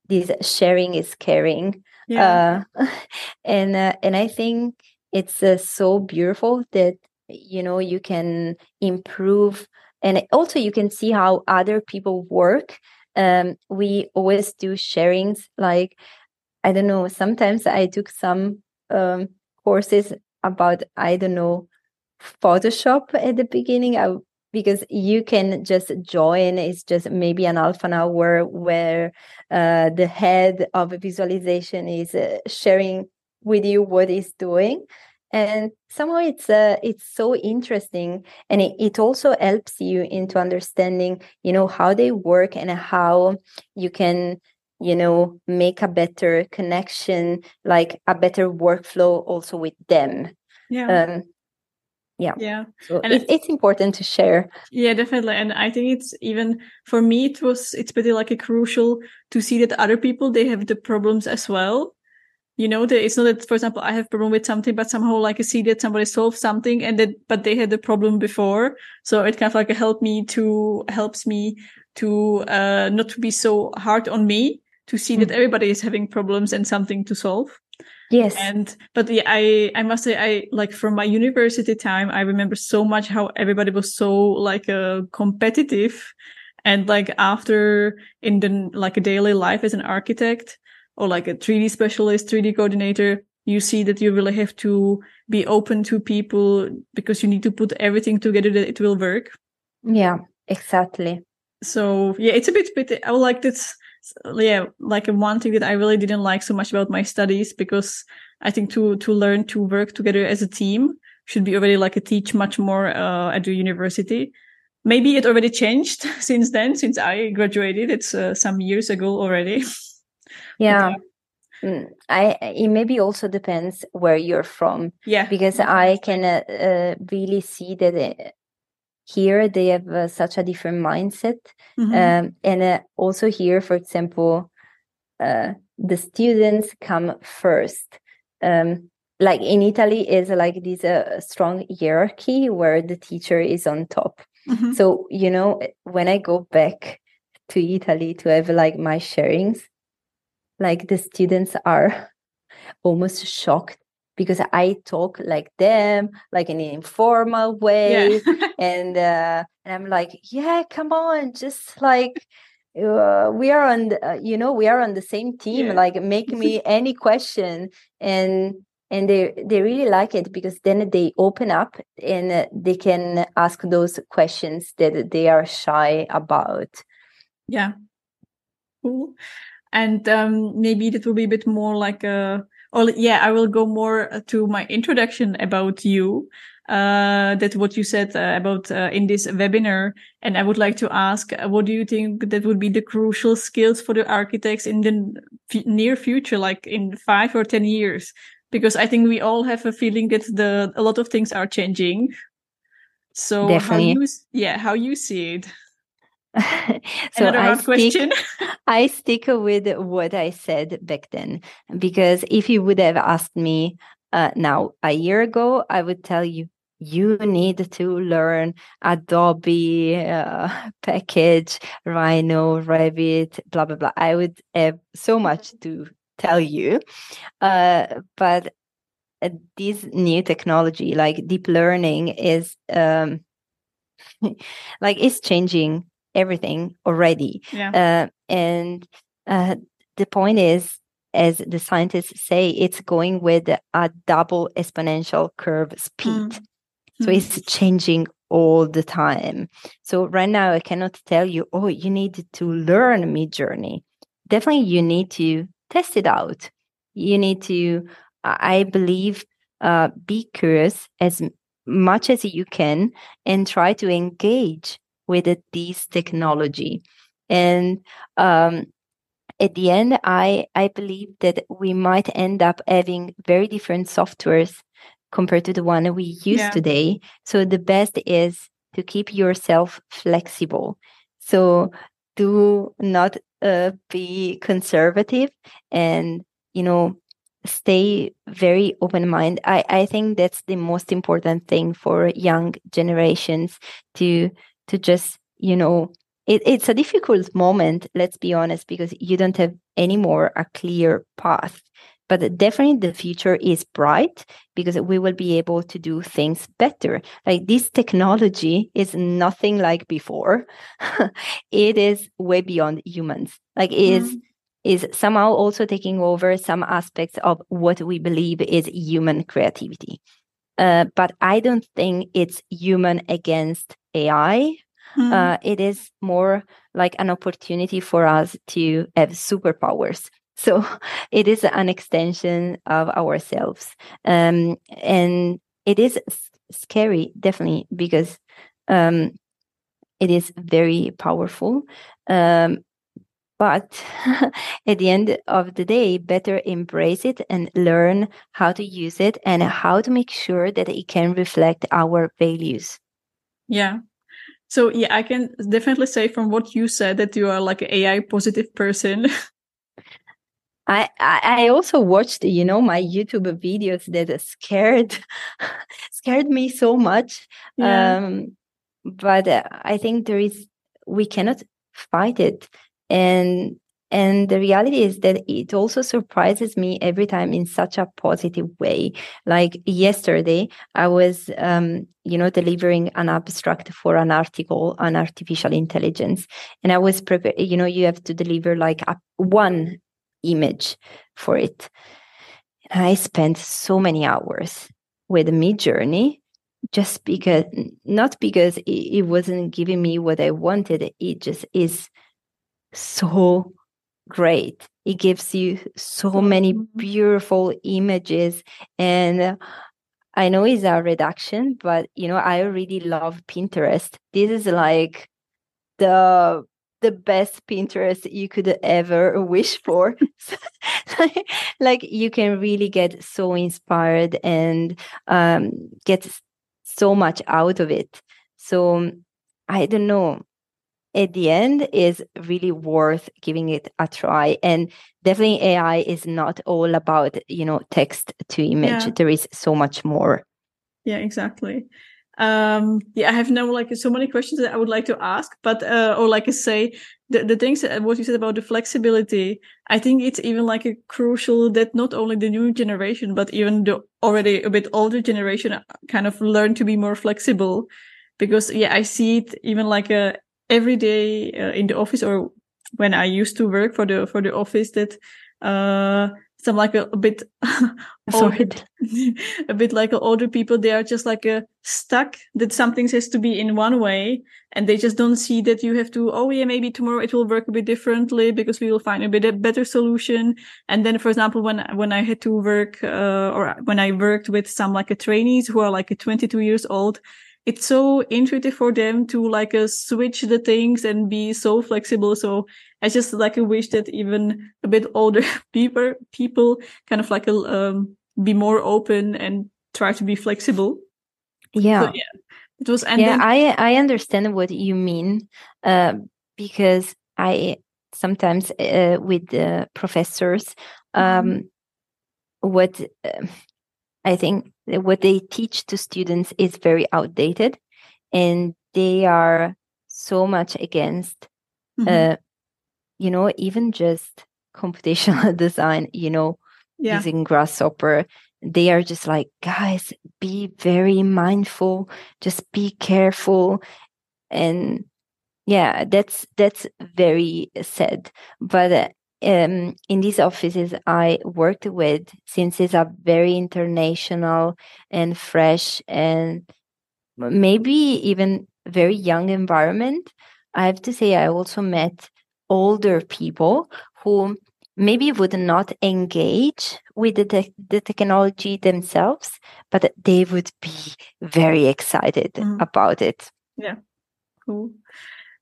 this sharing is caring yeah. uh, *laughs* and uh, and i think it's uh, so beautiful that you know you can improve and also you can see how other people work um, we always do sharings like i don't know sometimes i took some um, courses about i don't know photoshop at the beginning i because you can just join it's just maybe an half an hour where uh, the head of visualization is uh, sharing with you what he's doing. And somehow it's uh, it's so interesting and it, it also helps you into understanding you know how they work and how you can you know make a better connection like a better workflow also with them. Yeah. Um, yeah. Yeah. So and it's, it's important to share. Yeah definitely. And i think it's even for me it was it's pretty like a crucial to see that other people they have the problems as well. You know that it's not that for example i have problem with something but somehow like i see that somebody solved something and that but they had the problem before. So it kind of like helped me to helps me to uh not to be so hard on me to see mm. that everybody is having problems and something to solve yes and but yeah i i must say i like from my university time i remember so much how everybody was so like uh, competitive and like after in the like a daily life as an architect or like a 3D specialist, 3D coordinator, you see that you really have to be open to people because you need to put everything together that it will work. Yeah, exactly. So yeah, it's a bit bit I like this yeah, like one thing that I really didn't like so much about my studies because I think to to learn to work together as a team should be already like a teach much more uh, at the university. Maybe it already changed *laughs* since then, since I graduated. It's uh, some years ago already. *laughs* yeah mm, I it maybe also depends where you're from. Yeah, because I can uh, uh, really see that uh, here they have uh, such a different mindset, mm-hmm. um, and uh, also here, for example, uh, the students come first. Um, like in Italy, is like this strong hierarchy where the teacher is on top. Mm-hmm. So you know, when I go back to Italy to have like my sharings like the students are *laughs* almost shocked because I talk like them, like in an informal way, yeah. *laughs* and uh, and I'm like, yeah, come on, just like uh, we are on, the, uh, you know, we are on the same team. Yeah. Like, make me *laughs* any question, and and they they really like it because then they open up and uh, they can ask those questions that they are shy about. Yeah. Cool and um, maybe that will be a bit more like a or yeah i will go more uh, to my introduction about you uh, that what you said uh, about uh, in this webinar. And i would like to ask uh, what do you think that would be the crucial skills for the architects in the f- near future like in five or ten years? Because i think we all have a feeling that the a lot of things are changing. So Definitely. how you yeah how you see it *laughs* so I stick, *laughs* I stick with what I said back then because if you would have asked me uh, now a year ago, I would tell you you need to learn Adobe uh, *laughs* package, Rhino, Revit, blah blah blah. I would have so much to tell you, uh, but uh, this new technology like deep learning is um, like it's changing everything already. Yeah. Uh, and uh, the point is, as the scientists say, it's going with a double exponential curve speed. Mm. So mm. it's changing all the time. So right now, I cannot tell you, oh, you need to learn Midjourney. Definitely, you need to test it out. You need to, I believe, uh, be curious as much as you can and try to engage with this technology. And um, at the end, I, I believe that we might end up having very different softwares compared to the one we use yeah. today. So the best is to keep yourself flexible. So do not uh, be conservative and, you know, stay very open mind. I, I think that's the most important thing for young generations to to just you know it, it's a difficult moment let's be honest because you don't have anymore a clear path. But definitely the future is bright because we will be able to do things better. Like this technology is nothing like before. *laughs* It is way beyond humans. Like it is mm-hmm. is somehow also taking over some aspects of what we believe is human creativity uh, but I don't think it's human against AI. Mm. Uh, it is more like an opportunity for us to have superpowers. *laughs* So it is an extension of ourselves. Um, and it is scary, definitely, because um, it is very powerful. Um, but *laughs* at the end of the day, better embrace it and learn how to use it and how to make sure that it can reflect our values. Yeah. So yeah, I can definitely say from what you said that you are like an AI positive person. *laughs* I, I also watched, you know, my YouTube videos that scared *laughs* scared me so much. Yeah. Um, but uh, I think there is we cannot fight it, and and the reality is that it also surprises me every time in such a positive way. Like yesterday, I was, um, you know, delivering an abstract for an article on artificial intelligence, and I was prepared. You know, you have to deliver like a, one image for it. And I spent so many hours with Midjourney just because, not because it, it wasn't giving me what I wanted. It just is so great. It gives you so many mm-hmm. beautiful images and I know it's a reduction, but you know, I really love Pinterest. This is like the the best Pinterest you could ever wish for. *laughs* *laughs* like, like, you can really get so inspired and um, get so much out of it. So I don't know at the end is really worth giving it a try. And definitely ai is not all about you know text to image. Yeah. there is so much more. Yeah exactly. Um yeah i have now like so many questions that i would like to ask but uh or like I say the, the things that what you said about the flexibility i think it's even like a crucial that not only the new generation but even the already a bit older generation uh, kind of learn to be more flexible. Because yeah i see it even like a every day uh, in the office or when I used to work for the for the office that uh some like a, a bit *laughs* sorry. *laughs* a bit like older people they are just like a stuck that something has to be in one way and they just don't see that you have to oh yeah maybe tomorrow it will work a bit differently because we will find a bit a better solution. And then for example when when i had to work uh, or when i worked with some like a trainees who are like a 22 years old it's so intuitive for them to like uh, switch the things and be so flexible. So I just like wish that even a bit *laughs* older people people kind of like a, um, be more open and try to be flexible. Yeah. So, yeah. It was and yeah, then- I I understand what you mean uh, because I sometimes uh, with the professors um, mm-hmm. what uh, I think what they teach to students is very outdated and they are so much against mm-hmm. uh, you know even just *laughs* computational *laughs* design you know yeah. using grasshopper they are just like guys be very mindful just be careful and yeah that's that's very sad but uh, um, in these offices I worked with, since it's a very international and fresh and maybe even very young environment, I have to say I also met older people who maybe would not engage with the, te- the technology themselves, but they would be very excited mm. about it. Yeah, cool.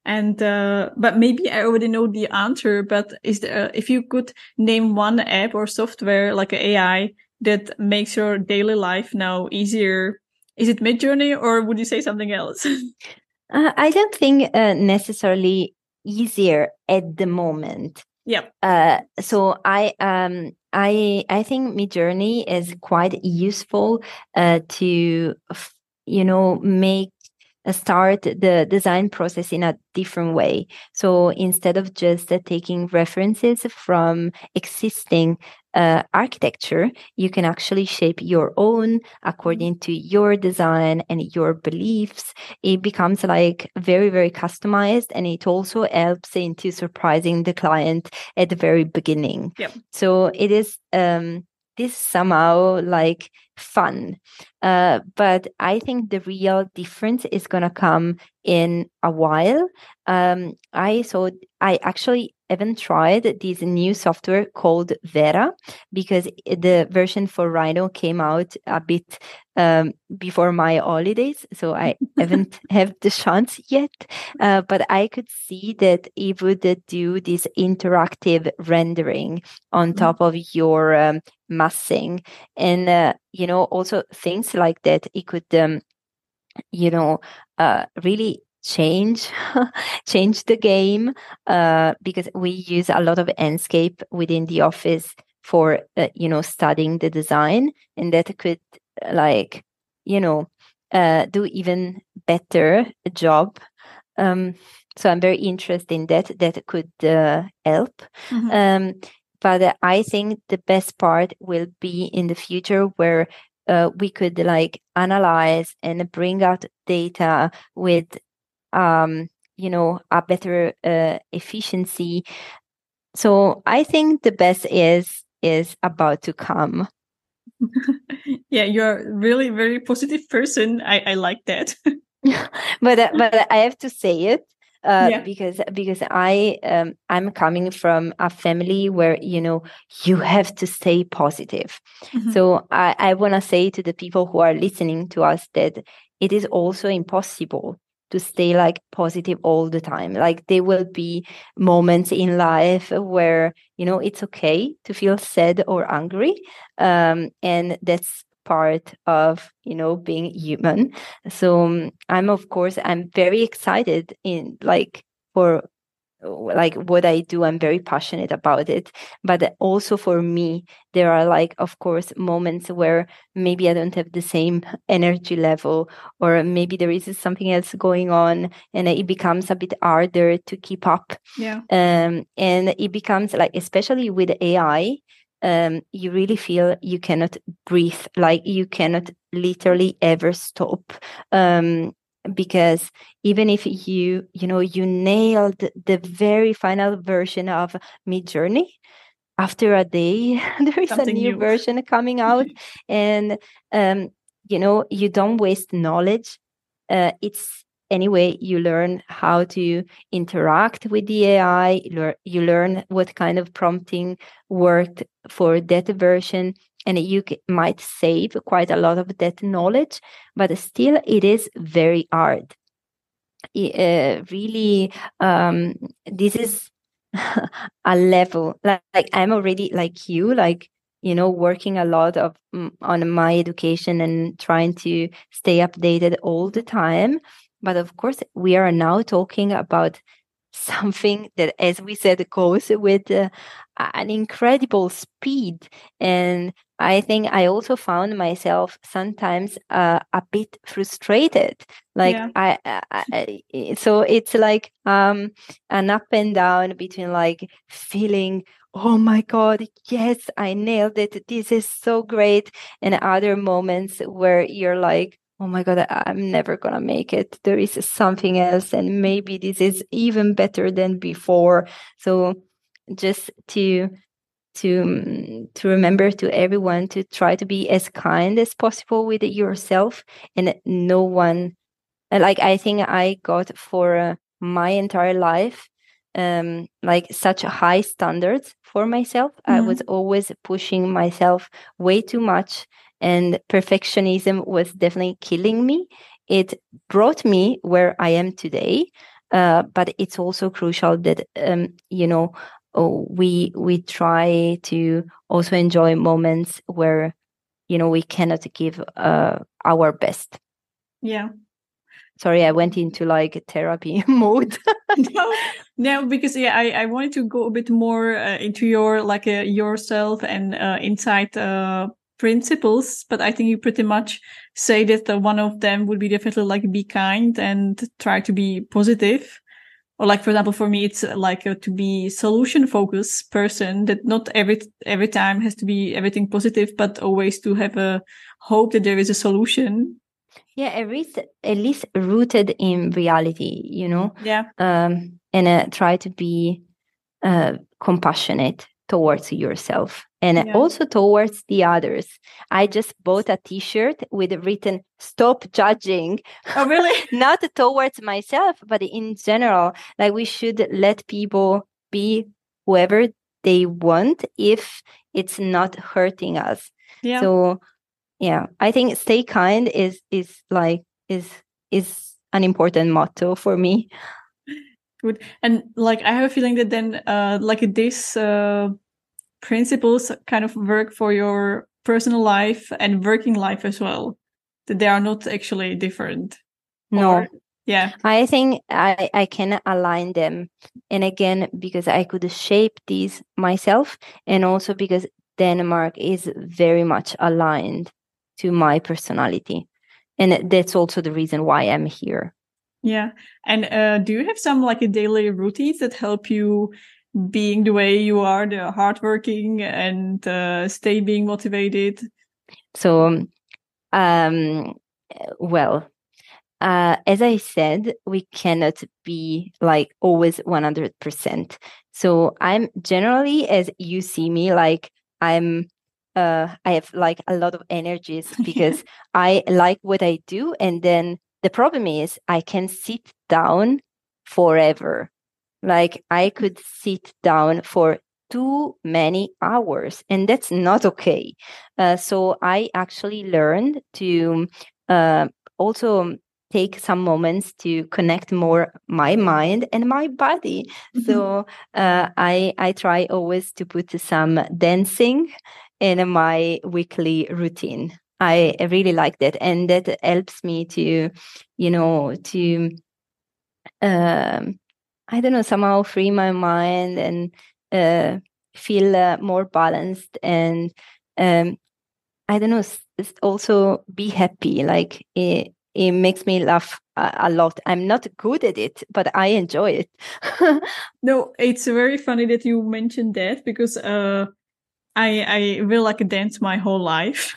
And uh, but maybe I already know the answer. But is there if you could name one app or software like an AI that makes your daily life now easier? Is it Midjourney or would you say something else? *laughs* uh, I don't think uh, necessarily easier at the moment. Yeah. Uh, so I um I I think Midjourney is quite useful uh, to you know make start the design process in a different way. So instead of just uh, taking references from existing uh, architecture, you can actually shape your own according to your design and your beliefs. It becomes like very, very customized and it also helps into surprising the client at the very beginning. Yep. So it is um, this somehow like fun. Uh, but I think the real difference is going to come in a while. Um, I so I actually haven't tried this new software called Veras because the version for Rhino came out a bit um, before my holidays, so I *laughs* haven't have the chance yet. Uh, but I could see that it would do this interactive rendering on mm-hmm. top of your um, massing, and uh, you know also things like that. It could um, you know uh, really change *laughs* change the game uh, because we use a lot of Enscape within the office for uh, you know studying the design and that could like you know uh, do even better job. Um, so i'm very interested in that. That could uh, help. Mm-hmm. um, but i think the best part will be in the future where uh, we could like analyze and bring out data with um, you know a better uh, efficiency so i think the best is is about to come *laughs* yeah you're really very positive person i i like that *laughs* but uh, but i have to say it uh, yeah. because because I um, I'm coming from a family where you know you have to stay positive. Mm-hmm. So I, I want to say to the people who are listening to us that it is also impossible to stay like positive all the time. Like there will be moments in life where you know it's okay to feel sad or angry, um, and that's part of you know being human so um, i'm of course i'm very excited in like for like what i do i'm very passionate about it. But also for me there are like of course moments where maybe i don't have the same energy level or maybe there is something else going on and it becomes a bit harder to keep up. Yeah. Um and it becomes like especially with ai um, you really feel you cannot breathe, like you cannot literally ever stop. Um, because even if you you know you nailed the very final version of Midjourney, after a day *laughs* there is Something a new, new, version coming *laughs* out, and um, you know you don't waste knowledge. Uh, it's anyway you learn how to interact with the ai you learn what kind of prompting worked for that version and you might save quite a lot of that knowledge but still it is very hard. Uh, really um, this is *laughs* a level like, like i'm already like you like you know working a lot of mm, on my education and trying to stay updated all the time. But of course, we are now talking about *laughs* something that, as we said, goes with uh, an incredible speed. And I think I also found myself sometimes uh, a bit frustrated. Like yeah. I, I, I, so it's like um, an up and down between like feeling oh my god yes i nailed it this is so great and other moments where you're like oh my god i'm never gonna make it there is something else and maybe this is even better than before so just to to to remember to everyone to try to be as kind as possible with yourself and no one like i think i got for uh, my entire life um like such high standards for myself mm-hmm. i was always pushing myself way too much and perfectionism was definitely killing me. It brought me where I am today, uh, but it's also crucial that um, you know oh, we we try to also enjoy moments where you know we cannot give uh, our best. Yeah. Sorry, I went into like therapy *laughs* mode. no, no, because yeah, I, I wanted to go a bit more uh, into your like uh, yourself and uh, inside uh, principles, but I think you pretty much say that one of them would be definitely like be kind and try to be positive. Or like, for example, for me, it's uh, like uh, to be solution focused person that not every, every time has to be everything positive, but always to have a hope that there is a solution. Yeah, at least, at least rooted in reality, you know? Yeah. Um, and uh, try to be uh, compassionate towards yourself and yeah. also towards the others. I just bought a t-shirt with written stop judging. Oh really? *laughs* Not towards myself, but in general, like we should let people be whoever they want if it's not hurting us. Yeah. So yeah, I think stay kind is is like is is an important motto for me. Good. And like I have a feeling that then uh like this uh principles kind of work for your personal life and working life as well. That they are not actually different. No. Or... yeah i think i i can align them and again because i could shape these myself and also because denmark is very much aligned to my personality and that's also the reason why i'm here yeah and uh, do you have some like a daily routines that help you being the way you are the hardworking and uh, stay being motivated so um well uh, as I said, we cannot be like always 100%. So I'm generally, as you see me, like I'm, uh, I have like a lot of energies *laughs* because I like what I do. And then the problem is I can sit down forever. Like I could sit down for too many hours and that's not okay uh, so i actually learned to uh, also take some moments to connect more my mind and my body mm-hmm. so uh, i i try always to put some dancing in my weekly routine i really like that and that helps me to you know to um i don't know somehow free my mind and uh, feel uh, more balanced and um i don't know also be happy like it, it makes me laugh a, lot. I'm not good at it, but I enjoy it. *laughs* no, it's very funny that you mentioned that because uh, I I will like dance my whole life.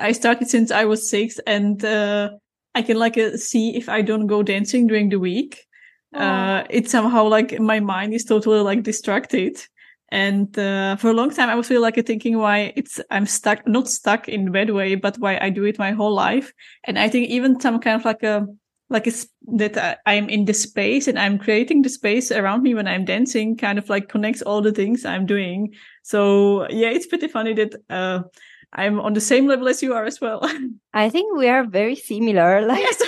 I started since I was six, and uh, I can like uh, see if I don't go dancing during the week. Uh, it's somehow like my mind is totally like distracted. And uh, for a long time i was really like thinking why it's i'm stuck not stuck in bad way but why i do it my whole life. And i think even some kind of like a like it's that i'm in the space and i'm creating the space around me when i'm dancing kind of like connects all the things i'm doing. So yeah it's pretty funny that uh, i'm on the same level as you are as well i think we are very similar *laughs* like yes.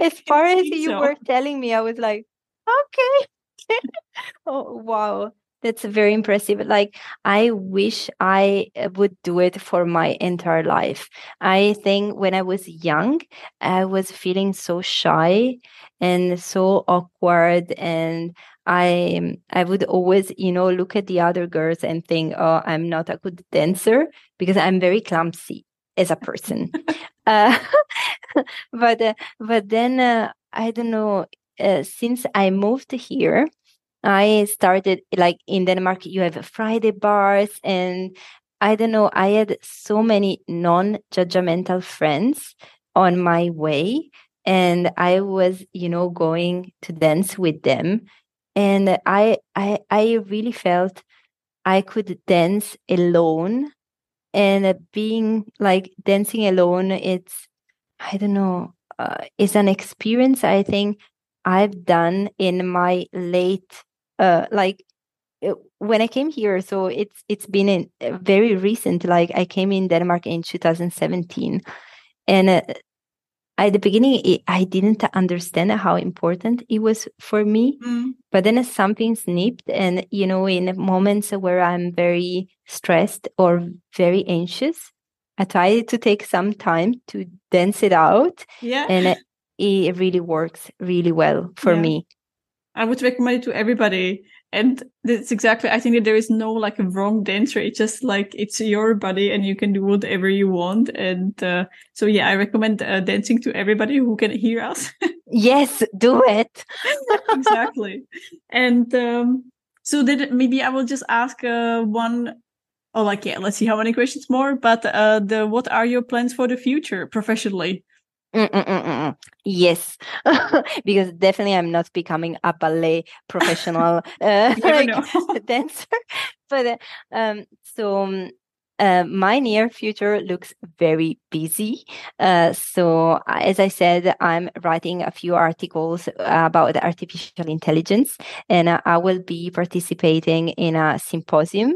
as *laughs* far as you so. were telling me i was like okay *laughs* oh wow that's very impressive. Like, I wish I uh, would do it for my entire life. I think when I was young, I was feeling so shy and so awkward and I I would always, you know, look at the other girls and think, "Oh, I'm not a good dancer because I'm very clumsy as a person." *laughs* uh, *laughs* but uh, but then uh, I don't know. Uh, since I moved here, I started like in Denmark, you have Friday bars, and I don't know, I had so many non judgmental friends on my way. And I was, you know, going to dance with them. And I, I, I really felt I could dance alone. And being like dancing alone, it's, I don't know, uh, it's an experience I think I've done in my late uh like uh, when I came here, so it's it's been in, uh, very recent. Like I came in Denmark in 2017, and uh, at the beginning, it, I didn't understand how important it was for me. Mm. But then something snipped, and you know, in moments where I'm very stressed or very anxious, I try to take some time to dance it out. Yeah, and it, really works really well for yeah. me. I would recommend it to everybody. And that's exactly, I think that there is no like a wrong dancer. It's just like, it's your body and you can do whatever you want. And uh, so, yeah, I recommend uh, dancing to everybody who can hear us. *laughs* yes, do it. *laughs* exactly. And um, so then maybe I will just ask uh, one oh like yeah let's see how many questions more but uh the what are your plans for the future professionally Mm-mm-mm-mm. Yes, *laughs* because definitely I'm not becoming a ballet professional *laughs* uh, *laughs* dancer. But uh, um, so um, uh, my near future looks very busy. Uh, so, as I said, I'm writing a few articles about artificial intelligence, and I will be participating in a symposium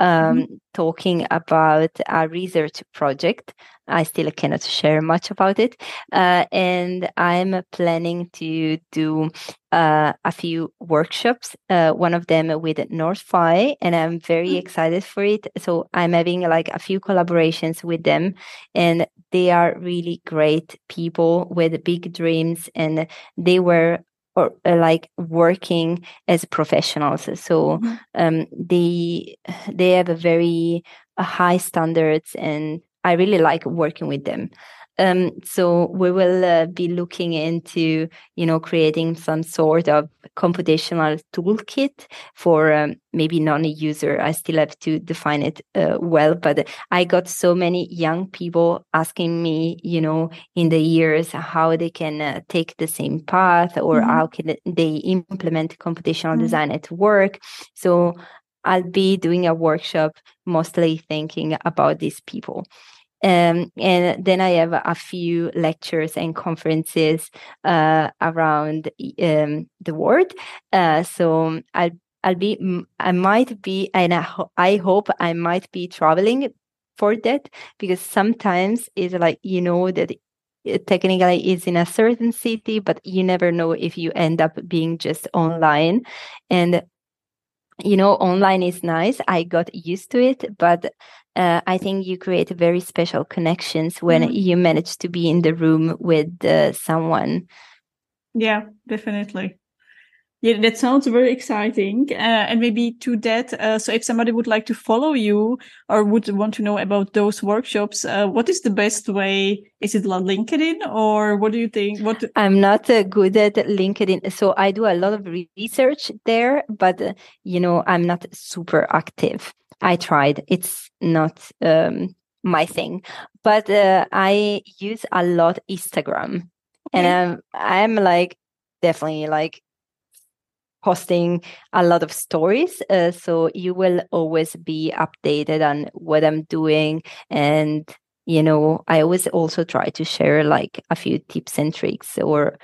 um, mm-hmm. talking about a research project. I still cannot share much about it. Uh, and I'm planning to do uh, a few workshops, uh, one of them with NorthFi, and I'm very mm-hmm. excited for it. So I'm having like a few collaborations with them, and they are really great people with big dreams, and they were or uh, like working as professionals so mm-hmm. um, they they have a very uh, high standards and i really like working with them um, so we will uh, be looking into, you know, creating some sort of computational toolkit for um, maybe non-user. I still have to define it uh, well, but I got so many young people asking me, you know, in the years how they can uh, take the same path or mm-hmm. how can they implement computational mm-hmm. design at work. So I'll be doing a workshop mostly thinking about these people. Um, and then I have a few lectures and conferences uh, around um, the world. Uh, so I'll I'll be I might be and I, ho- I hope I might be traveling for that because sometimes it's like you know that technically is in a certain city but you never know if you end up being just online and you know online is nice i got used to it but uh, I think you create very special connections when mm-hmm. you manage to be in the room with uh, someone. Yeah, definitely. Yeah, that sounds very exciting. Uh, and maybe to that, uh, so if somebody would like to follow you or would want to know about those workshops, uh, what is the best way? Is it on LinkedIn or what do you think? What *laughs* I'm not uh, good at LinkedIn, so I do a lot of research there, but uh, you know I'm not super active. I tried. It's not um, my thing, but uh, I use a lot Instagram, and I'm I'm like definitely like posting a lot of stories. Uh, so you will always be updated on what I'm doing and you know i always also try to share like a few tips and tricks or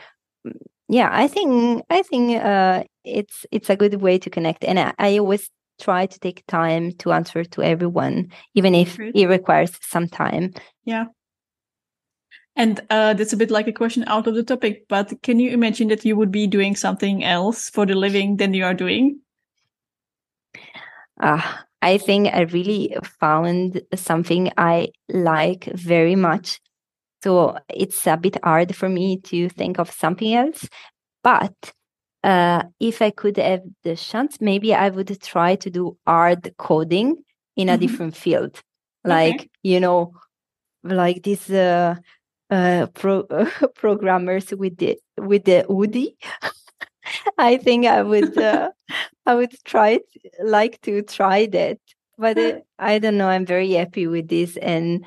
yeah i think i think uh, it's it's a good way to connect and I, I, always try to take time to answer to everyone, even if it requires some time. Yeah. And uh, that's a bit like a question out of the topic, but can you imagine that you would be doing something else for the living than you are doing? Uh, I think I really found something I like very much. So it's a bit hard for me to think of something else. But uh, if I could have the chance, maybe I would try to do hard coding in a mm-hmm. different field, like okay. you know, like these uh, uh, pro- *laughs* programmers with the with the UDI. *laughs* I think I would uh, *laughs* I would try like to try that, but uh, I don't know. I'm very happy with this, and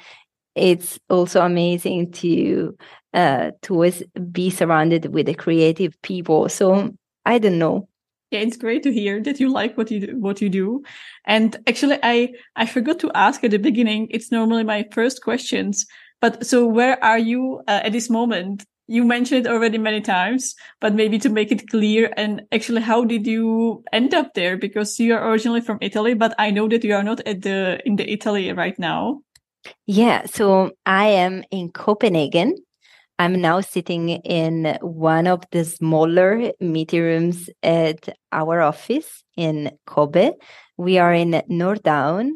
it's also amazing to uh, to always be surrounded with the creative people. So I don't know. Yeah, it's great to hear that you like what you do, what you do. And actually, I I forgot to ask at the beginning. It's normally my first questions. But so, where are you uh, at this moment? You mentioned it already many times, but maybe to make it clear. And actually, how did you end up there? Because you are originally from Italy, but I know that you are not at the in the Italy right now. Yeah, so I am in Copenhagen I'm now sitting in one of the smaller meeting rooms at our office in COBE. We are in Nordhavn,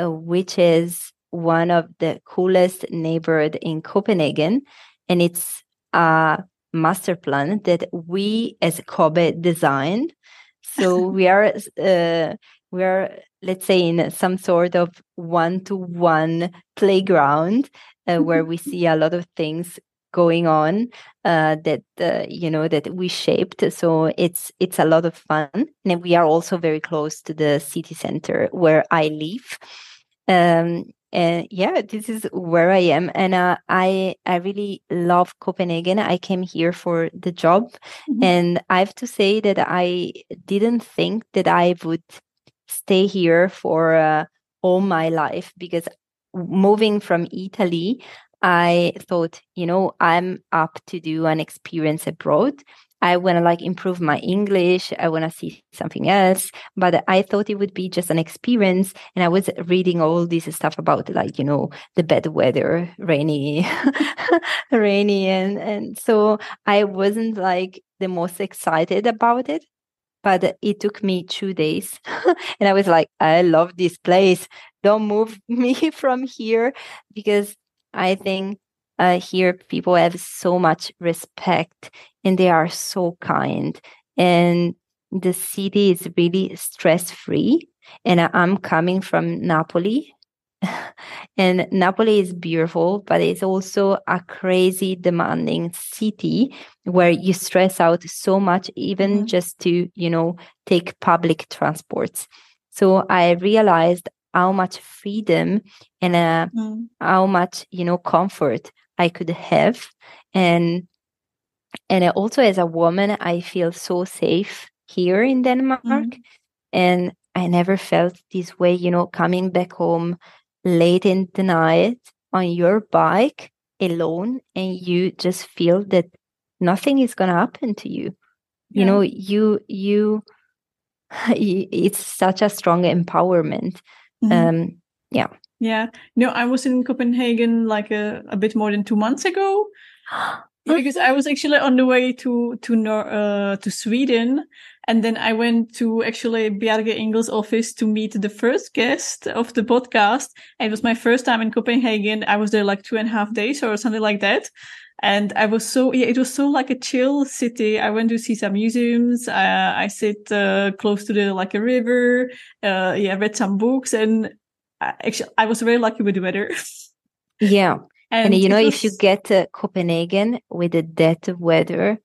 uh, which is one of the coolest neighborhood in Copenhagen, and it's a master plan that we as COBE designed. So *laughs* we are uh, we are let's say in some sort of one to one playground uh, where we *laughs* see a lot of things going on uh, that uh, you know that we shaped. So it's it's a lot of fun, and we are also very close to the city center where I live. Um, and yeah, this is where I am, and uh, I I really love Copenhagen. I came here for the job, mm-hmm. and I have to say that I didn't think that I would stay here for uh, all my life because moving from Italy, I thought, you know, I'm up to do an experience abroad. I want to like improve my English. I want to see something else. But I thought it would be just an experience. And I was reading all this stuff about like, you know, the bad weather, rainy, *laughs* rainy. And, and so I wasn't like the most excited about it. But it took me two days. *laughs* and I was like, I love this place. Don't move *laughs* me from here because I think uh, here people have so much respect and they are so kind. And the city is really stress free and i'm coming from napoli. *laughs* And napoli is beautiful but it's also a crazy demanding city where you stress out so much even mm-hmm. just to you know take public transports. So i realized how much freedom and uh, mm. how much you know comfort I could have. And and also as a woman, I feel so safe here in Denmark. Mm-hmm. And I never felt this way, you know, coming back home late in the night on your bike alone and you just feel that nothing is going to happen to you. Yeah. You know, you you *sighs* it's such a strong empowerment. Mm-hmm. Um yeah. Yeah. No, I was in Copenhagen like a, a bit more than two months ago. *gasps* because I was actually on the way to to Nor- uh, to Sweden, and then I went to actually Bjarke Ingels' office to meet the first guest of the podcast. And it was my first time in Copenhagen. I was there like two and a half days or something like that. And I was so yeah, it was so like a chill city. I went to see some museums. Uh, I sit uh, close to the like a river. Uh, yeah, read some books, and actually I was very lucky with the weather. yeah. *laughs* And, and you know, was... if you get to Copenhagen with the dead weather,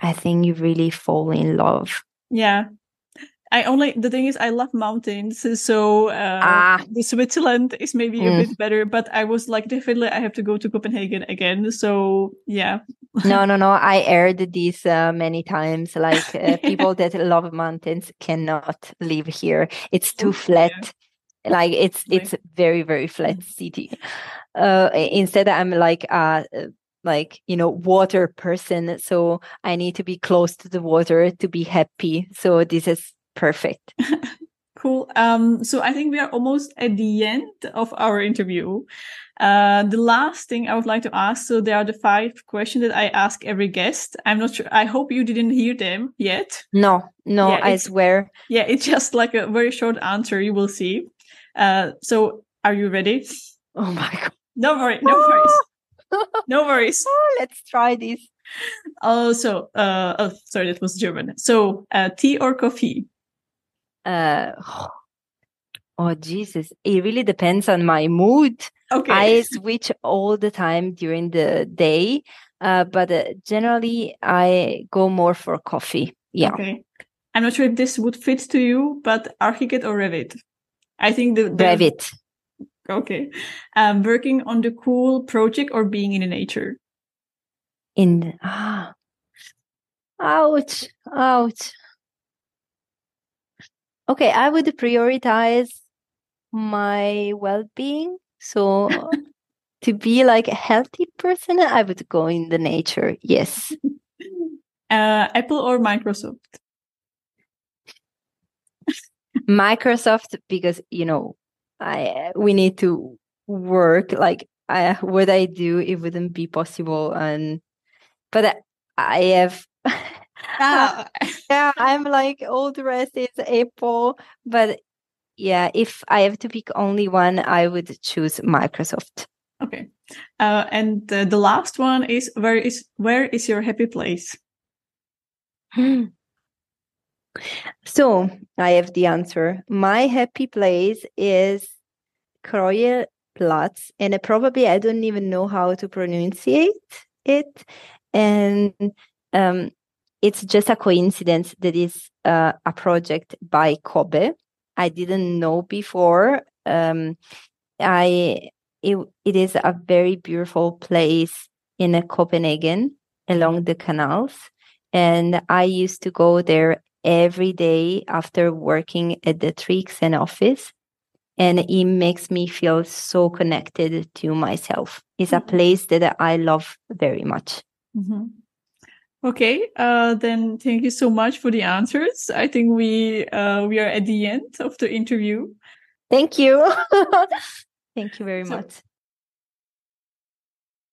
I think you really fall in love. Yeah. I only the thing is I love mountains, so uh, ah. the Switzerland is maybe mm. a bit better. But I was like, definitely I have to go to Copenhagen again. So yeah. *laughs* no, no, no. I aired this uh, many times. Like uh, people that *laughs* love mountains cannot live here. It's too flat. Yeah like it's it's very very flat mm-hmm. city uh instead i'm like uh like you know water person so i need to be close to the water to be happy so this is perfect *laughs* cool um so i think we are almost at the end of our interview uh the last thing i would like to ask so there are the five questions that i ask every guest i'm not sure i hope you didn't hear them yet no no yeah, i swear yeah it's just like a very short answer you will see uh, so are you ready? Oh my god. No worry, no worries. *laughs* no worries. Let's try this. Also, uh, oh, sorry, that was German. So, uh, tea or coffee? Uh, *sighs* oh, Jesus. It really depends on my mood. Okay. I switch all the time during the day, uh, but uh, generally I go more for coffee. Yeah. Okay. I'm not sure if this would fit to you, but Archicad or Revit? I think the, the Revit. Okay. Um, working on the cool project or being in the nature? In ah, ouch, ouch. Okay, I would prioritize my well-being. So to be like a healthy person, I would go in the nature. Yes. *laughs* Uh, Apple or Microsoft? Microsoft because you know I we need to work like I what I do it wouldn't be possible and but I have *laughs* ah. *laughs* yeah I'm like all the rest is Apple but yeah if I have to pick only one I would choose Microsoft. Okay. Uh, and uh, the last one is where is where is your happy place? *gasps* So I have the answer. My happy place is Krøyers Plads, and probably I don't even know how to pronunciate it. And um, it's just a coincidence that is uh, a project by COBE. I didn't know before. Um, I it, it is a very beautiful place in Copenhagen along the canals, and I used to go there every day after working at the 3XN office. And it makes me feel so connected to myself. It's a mm-hmm. place that I love very much. Mm-hmm. Okay, uh, then thank you so much for the answers. I think we uh, we are at the end of the interview. Thank you. *laughs* *laughs* thank you very So- much.